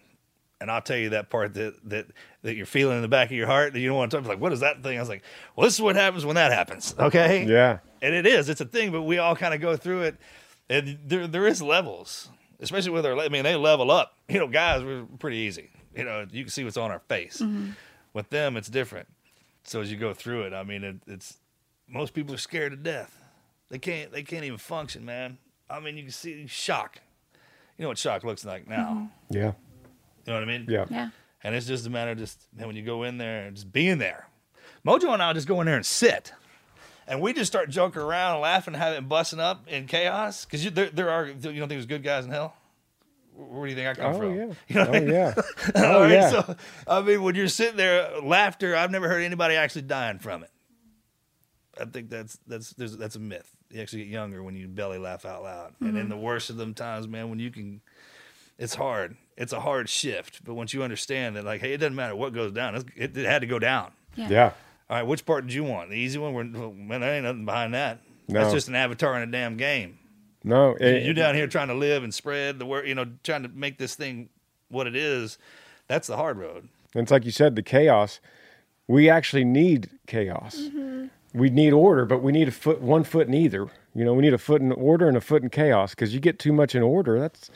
and I'll tell you that part that that that you're feeling in the back of your heart that you don't want to talk. Like, what is that thing? I was like, well, this is what happens when that happens. Okay. Yeah. And it is. It's a thing, but we all kind of go through it, and there there is levels, especially with our. I mean, they level up. You know, guys, we're pretty easy. You know, you can see what's on our face. Mm-hmm. With them, it's different. So as you go through it, I mean, it, it's most people are scared to death. They can't. They can't even function, man. I mean, you can see shock. You know what shock looks like now. Mm-hmm. Yeah. You know what I mean? Yeah. Yeah. And it's just a matter of just man, when you go in there and just being there. Mojo and I just go in there and sit. And we just start joking around, laughing, having busting up in chaos. Because there, there are, you don't think there's good guys in hell? Where do you think I come Oh, from? yeah. You know what I Oh, mean? yeah. Oh, right, yeah. So, I mean, when you're sitting there, laughter, I've never heard anybody actually dying from it. I think that's that's there's, that's a myth. You actually get younger when you belly laugh out loud. And in mm-hmm. the worst of them times, man, when you can, it's hard. It's a hard shift. But once you understand that, like, hey, it doesn't matter what goes down. It, it had to go down. Yeah. Yeah. All right, which part did you want? The easy one? We're, man, there ain't nothing behind that. No. That's just an avatar in a damn game. No. it- you down here trying to live and spread the word, you know, trying to make this thing what it is. That's the hard road. And it's like you said, the chaos. We actually need chaos. Mm-hmm. We need order, but we need a foot, one foot in either. You know, we need a foot in order and a foot in chaos. Because you get too much in order, that's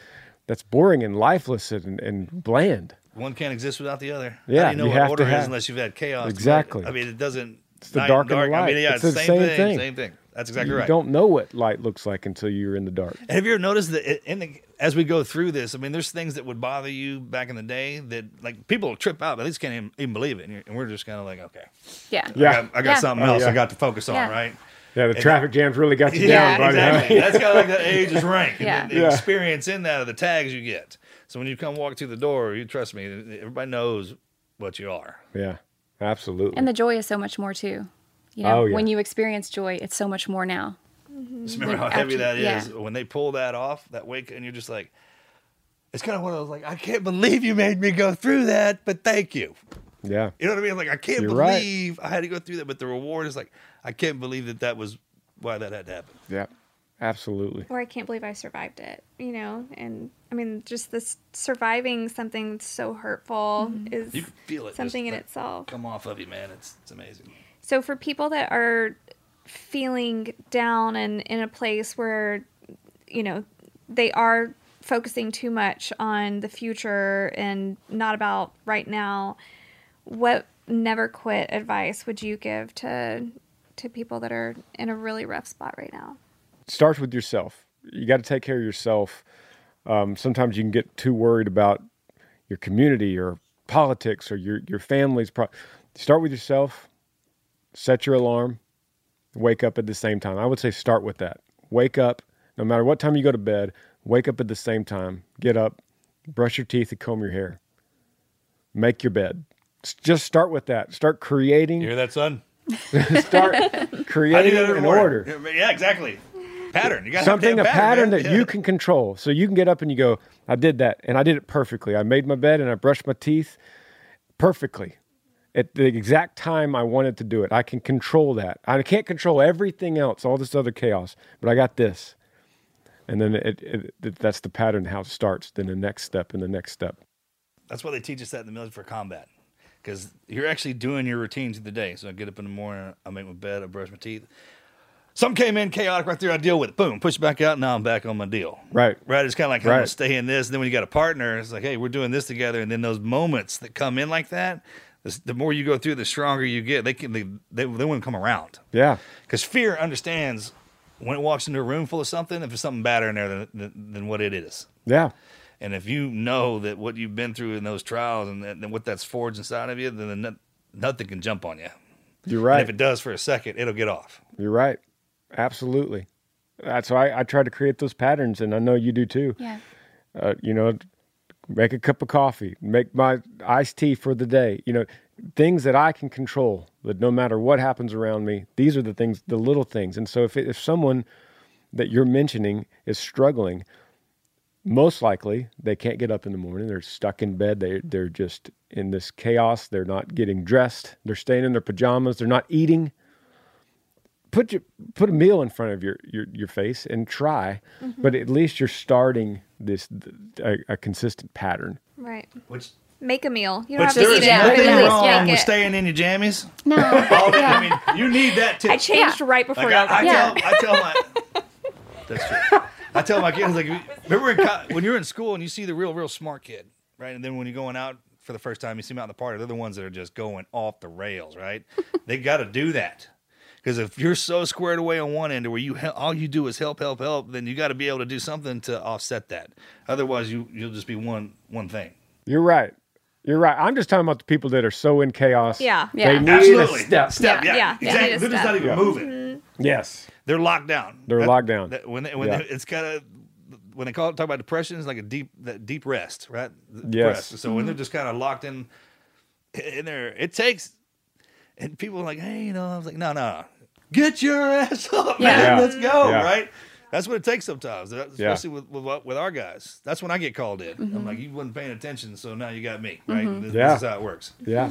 that's boring and lifeless and, and bland. One can't exist without the other. How Yeah, do you know you what have to order is have- unless you've had chaos? Exactly. I mean, it doesn't. It's the night dark and and the I mean, light. yeah, It's it's the the same, same thing, thing. Same thing. That's exactly you right. You don't know what light looks like until you're in the dark. And have you ever noticed that in the, as we go through this, I mean, there's things that would bother you back in the day that like people trip out, but they just can't even, even believe it, and, you're, and we're just kind of like, okay, Yeah. Yeah. I got, I got Yeah. something Oh, else yeah. I got to focus on, Yeah. right? Yeah, the And- traffic jams really got you Yeah, down, buddy. exactly. That's kind of like the age is rank. and Yeah. The, the Yeah. experience in that are the tags you get. So when you come walk through the door, you trust me, everybody knows what you are. yeah, absolutely. And the joy is so much more too. You know, Oh, yeah. when you experience joy, it's so much more now. Mm-hmm. Just remember how heavy after- that is yeah. when they pull that off, that wake, and you're just like, it's kind of one of those like, I can't believe you made me go through that, but thank you. yeah, You know what I mean? Like I can't You're right. believe I had to go through that, but the reward is like, I can't believe that that was why that had to happen. yeah, absolutely. or I can't believe I survived it, you know? And I mean, just this surviving something so hurtful mm-hmm. is You feel it. something just, in like, itself. Come off of you, man. It's it's amazing. So for people that are feeling down and in a place where, you know, they are focusing too much on the future and not about right now, what never quit advice would you give to to people that are in a really rough spot right now? starts with yourself. You got to take care of yourself. Um, sometimes you can get too worried about your community or politics or your your family's. Pro- start with yourself. Set your alarm. Wake up at the same time. I would say start with that. Wake up, no matter what time you go to bed. Wake up at the same time. Get up, brush your teeth, and comb your hair. Make your bed. Just start with that. Start creating. You hear that, son? Start creating an every order. Yeah, exactly. Pattern. You got something a pattern that man. you can control so you can get up and you go i did that and i did it perfectly i made my bed and i brushed my teeth perfectly at the exact time i wanted to do it i can control that i can't control everything else all this other chaos but i got this and then it, it, it that's the pattern how it starts then the next step and the next step That's why they teach us that in the military for combat. Because you're actually doing your routines of the day. So I get up in the morning, I make my bed, I brush my teeth. Some came in chaotic right there, I deal with it. Boom, push it back out, now I'm back on my deal. right Right? It's kind of like, I'm going to stay in this. And then when you got a partner, it's like, hey, we're doing this together. And then those moments that come in like that, the, the more you go through, the stronger you get. They can they, they, they wouldn't come around. yeah Because fear understands when it walks into a room full of something, if there's something badder in there than, than, than what it is. yeah And if you know that what you've been through in those trials and, that, and what that's forged inside of you, then no- nothing can jump on you. you're And right if it does for a second, it'll get off. you're right absolutely that's why I, I try to create those patterns and i know you do too Yeah. uh, you know, make a cup of coffee, make my iced tea for the day. You know, things that I can control. That no matter what happens around me, these are the things, the little things. And so if if someone that you're mentioning is struggling, most likely they can't get up in the morning. They're stuck in bed. They they're just in this chaos. They're not getting dressed. They're staying in their pajamas. They're not eating. Put your put a meal in front of your your, your face and try, Mhm. but at least you're starting this a, a consistent pattern. Right. Which Make a meal. You don't Which have to eat it, but nothing at wrong make with it. staying in your jammies. No. All that- I mean, you need that too. I changed right before Like, y'all I, I got tell. I tell my. That's true. I tell my kids like, remember in co- when you're in school and you see the real, real smart kid, right? And then when you're going out for the first time, you see them out in the party. They're the ones that are just going off the rails, right? they got to do that. Because if you're so squared away on one end, where you all you do is help, help, help, then you got to be able to do something to offset that. Otherwise, you you'll just be one one thing. You're right. You're right. I'm just talking about the people that are so in chaos. Yeah. They Yeah. need Absolutely. a step. Step, yeah, Yeah, yeah, exactly. need a They're just not even Yeah. moving. Mm-hmm. Yes. They're locked down. They're That- locked down. that- when they, when Yeah. they, it's kind of when they call it talk about depression, it's like a deep that deep rest, right? Yes. Rest. So when they're mm-hmm. just kind of locked in in there, it takes. And people are like, hey, you know, I was like, no, no, get your ass up, man, Yeah. let's go, Yeah. right? That's what it takes sometimes, Yeah. especially with, with with our guys. That's when I get called in. I'm mm-hmm. like, you wasn't paying attention, so now you got me, right? Mm-hmm. This, Yeah. this is how it works. Yeah.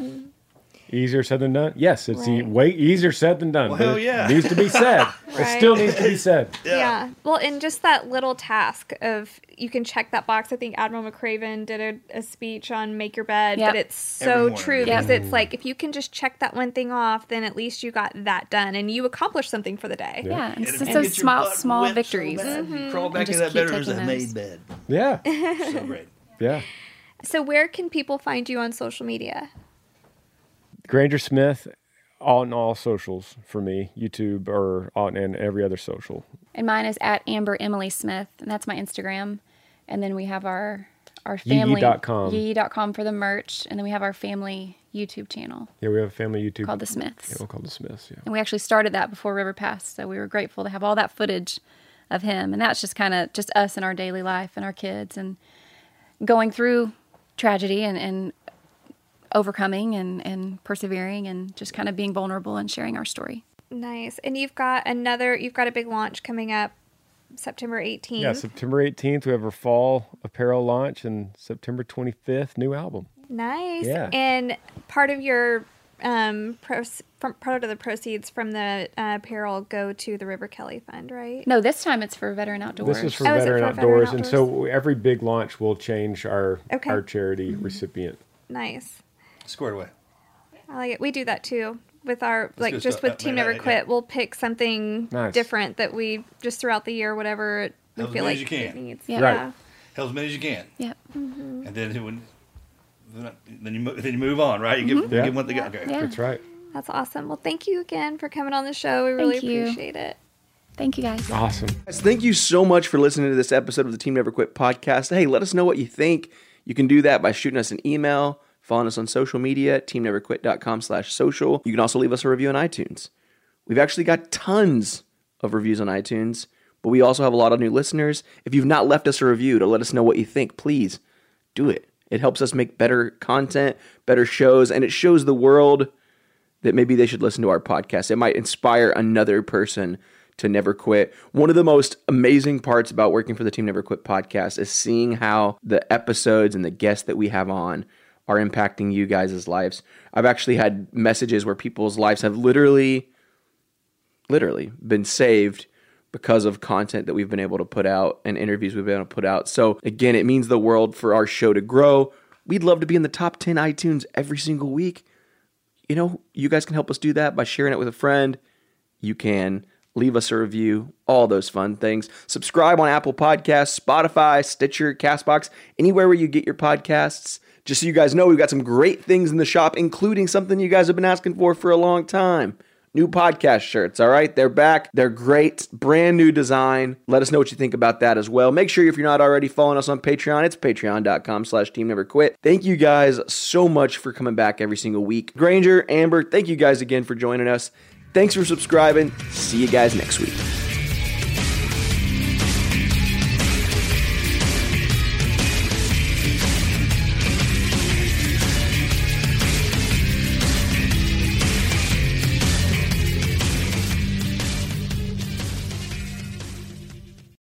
Easier said than done. Yes, it's e- Right. way easier said than done. Well, but hell it yeah. needs to be said. It still needs to be said. Yeah. Well, and just that little task of you can check that box. I think Admiral McRaven did a, a speech on make your bed, Yep. but it's so morning. true Yep. because it's like if you can just check that one thing off, then at least you got that done and you accomplished something for the day. Yeah. Yeah, and And it's just those small small whipped so victories. Mm-hmm. Crawl back just in that bed, there's a made bed. Yeah. So great. Yeah. So where can people find you on social media? Granger Smith on all socials for me, YouTube or on and every other social. And mine is at Amber Emily Smith, and that's my Instagram. And then we have our our family Yee.com. Yee.com for the merch, and then we have our family YouTube channel. Yeah, we have a family YouTube Called The Smiths. Yeah, we'll call the Smiths. Yeah. And we actually started that before River passed, so we were grateful to have all that footage of him. And that's just kind of just us in our daily life and our kids and going through tragedy and, and overcoming and, and persevering and just kind of being vulnerable and sharing our story. Nice. And you've got another. You've got a big launch coming up, September 18th. Yeah, September 18th, we have our fall apparel launch, and September 25th, new album. Nice. Yeah. And part of your um pros- from, part of the proceeds from the uh, apparel go to the River Kelly Fund, right? No, this time it's for Veteran Outdoors. This is for Oh, is it Veteran Veteran Outdoors, and so every big launch will change our Okay. our charity recipient. Nice. Squared away. I like it. We do that too with our like just stuff. with Team Never I- I- Quit. We'll pick something Nice. different that we just throughout the year, whatever it, we As feel many like as you it can. needs. Yeah. Right. Hell as many as you can. Yep. Mm-hmm. And then when then you then you move on, right? You give, you Yeah. give what they got. Okay. Yeah. That's right. That's awesome. Well, thank you again for coming on the show. We really Thank you. appreciate it. Thank you guys. Awesome. Guys, thank you so much for listening to this episode of the Team Never Quit podcast. Hey, let us know what you think. You can do that by shooting us an email, following us on social media, teamneverquit.com slash social. You can also leave us a review on iTunes. We've actually got tons of reviews on iTunes, but we also have a lot of new listeners. If you've not left us a review to let us know what you think, please do it. It helps us make better content, better shows, and it shows the world that maybe they should listen to our podcast. It might inspire another person to never quit. One of the most amazing parts about working for the Team Never Quit podcast is seeing how the episodes and the guests that we have on are impacting you guys' lives. I've actually had messages where people's lives have literally literally been saved because of content that we've been able to put out and interviews we've been able to put out. So again, it means the world for our show to grow. We'd love to be in the top 10 iTunes every single week you know, you guys can help us do that by sharing it with a friend. You can leave us a review, all those fun things. Subscribe on Apple Podcasts, Spotify, Stitcher, Castbox, anywhere where you get your podcasts. Just so you guys know, we've got some great things in the shop, including something you guys have been asking for for a long time. New podcast shirts, all right? They're back. They're great. Brand new design. Let us know what you think about that as well. Make sure if you're not already following us on Patreon, it's patreon.com slash team never quit. Thank you guys so much for coming back every single week. Granger, Amber, thank you guys again for joining us. Thanks for subscribing. See you guys next week.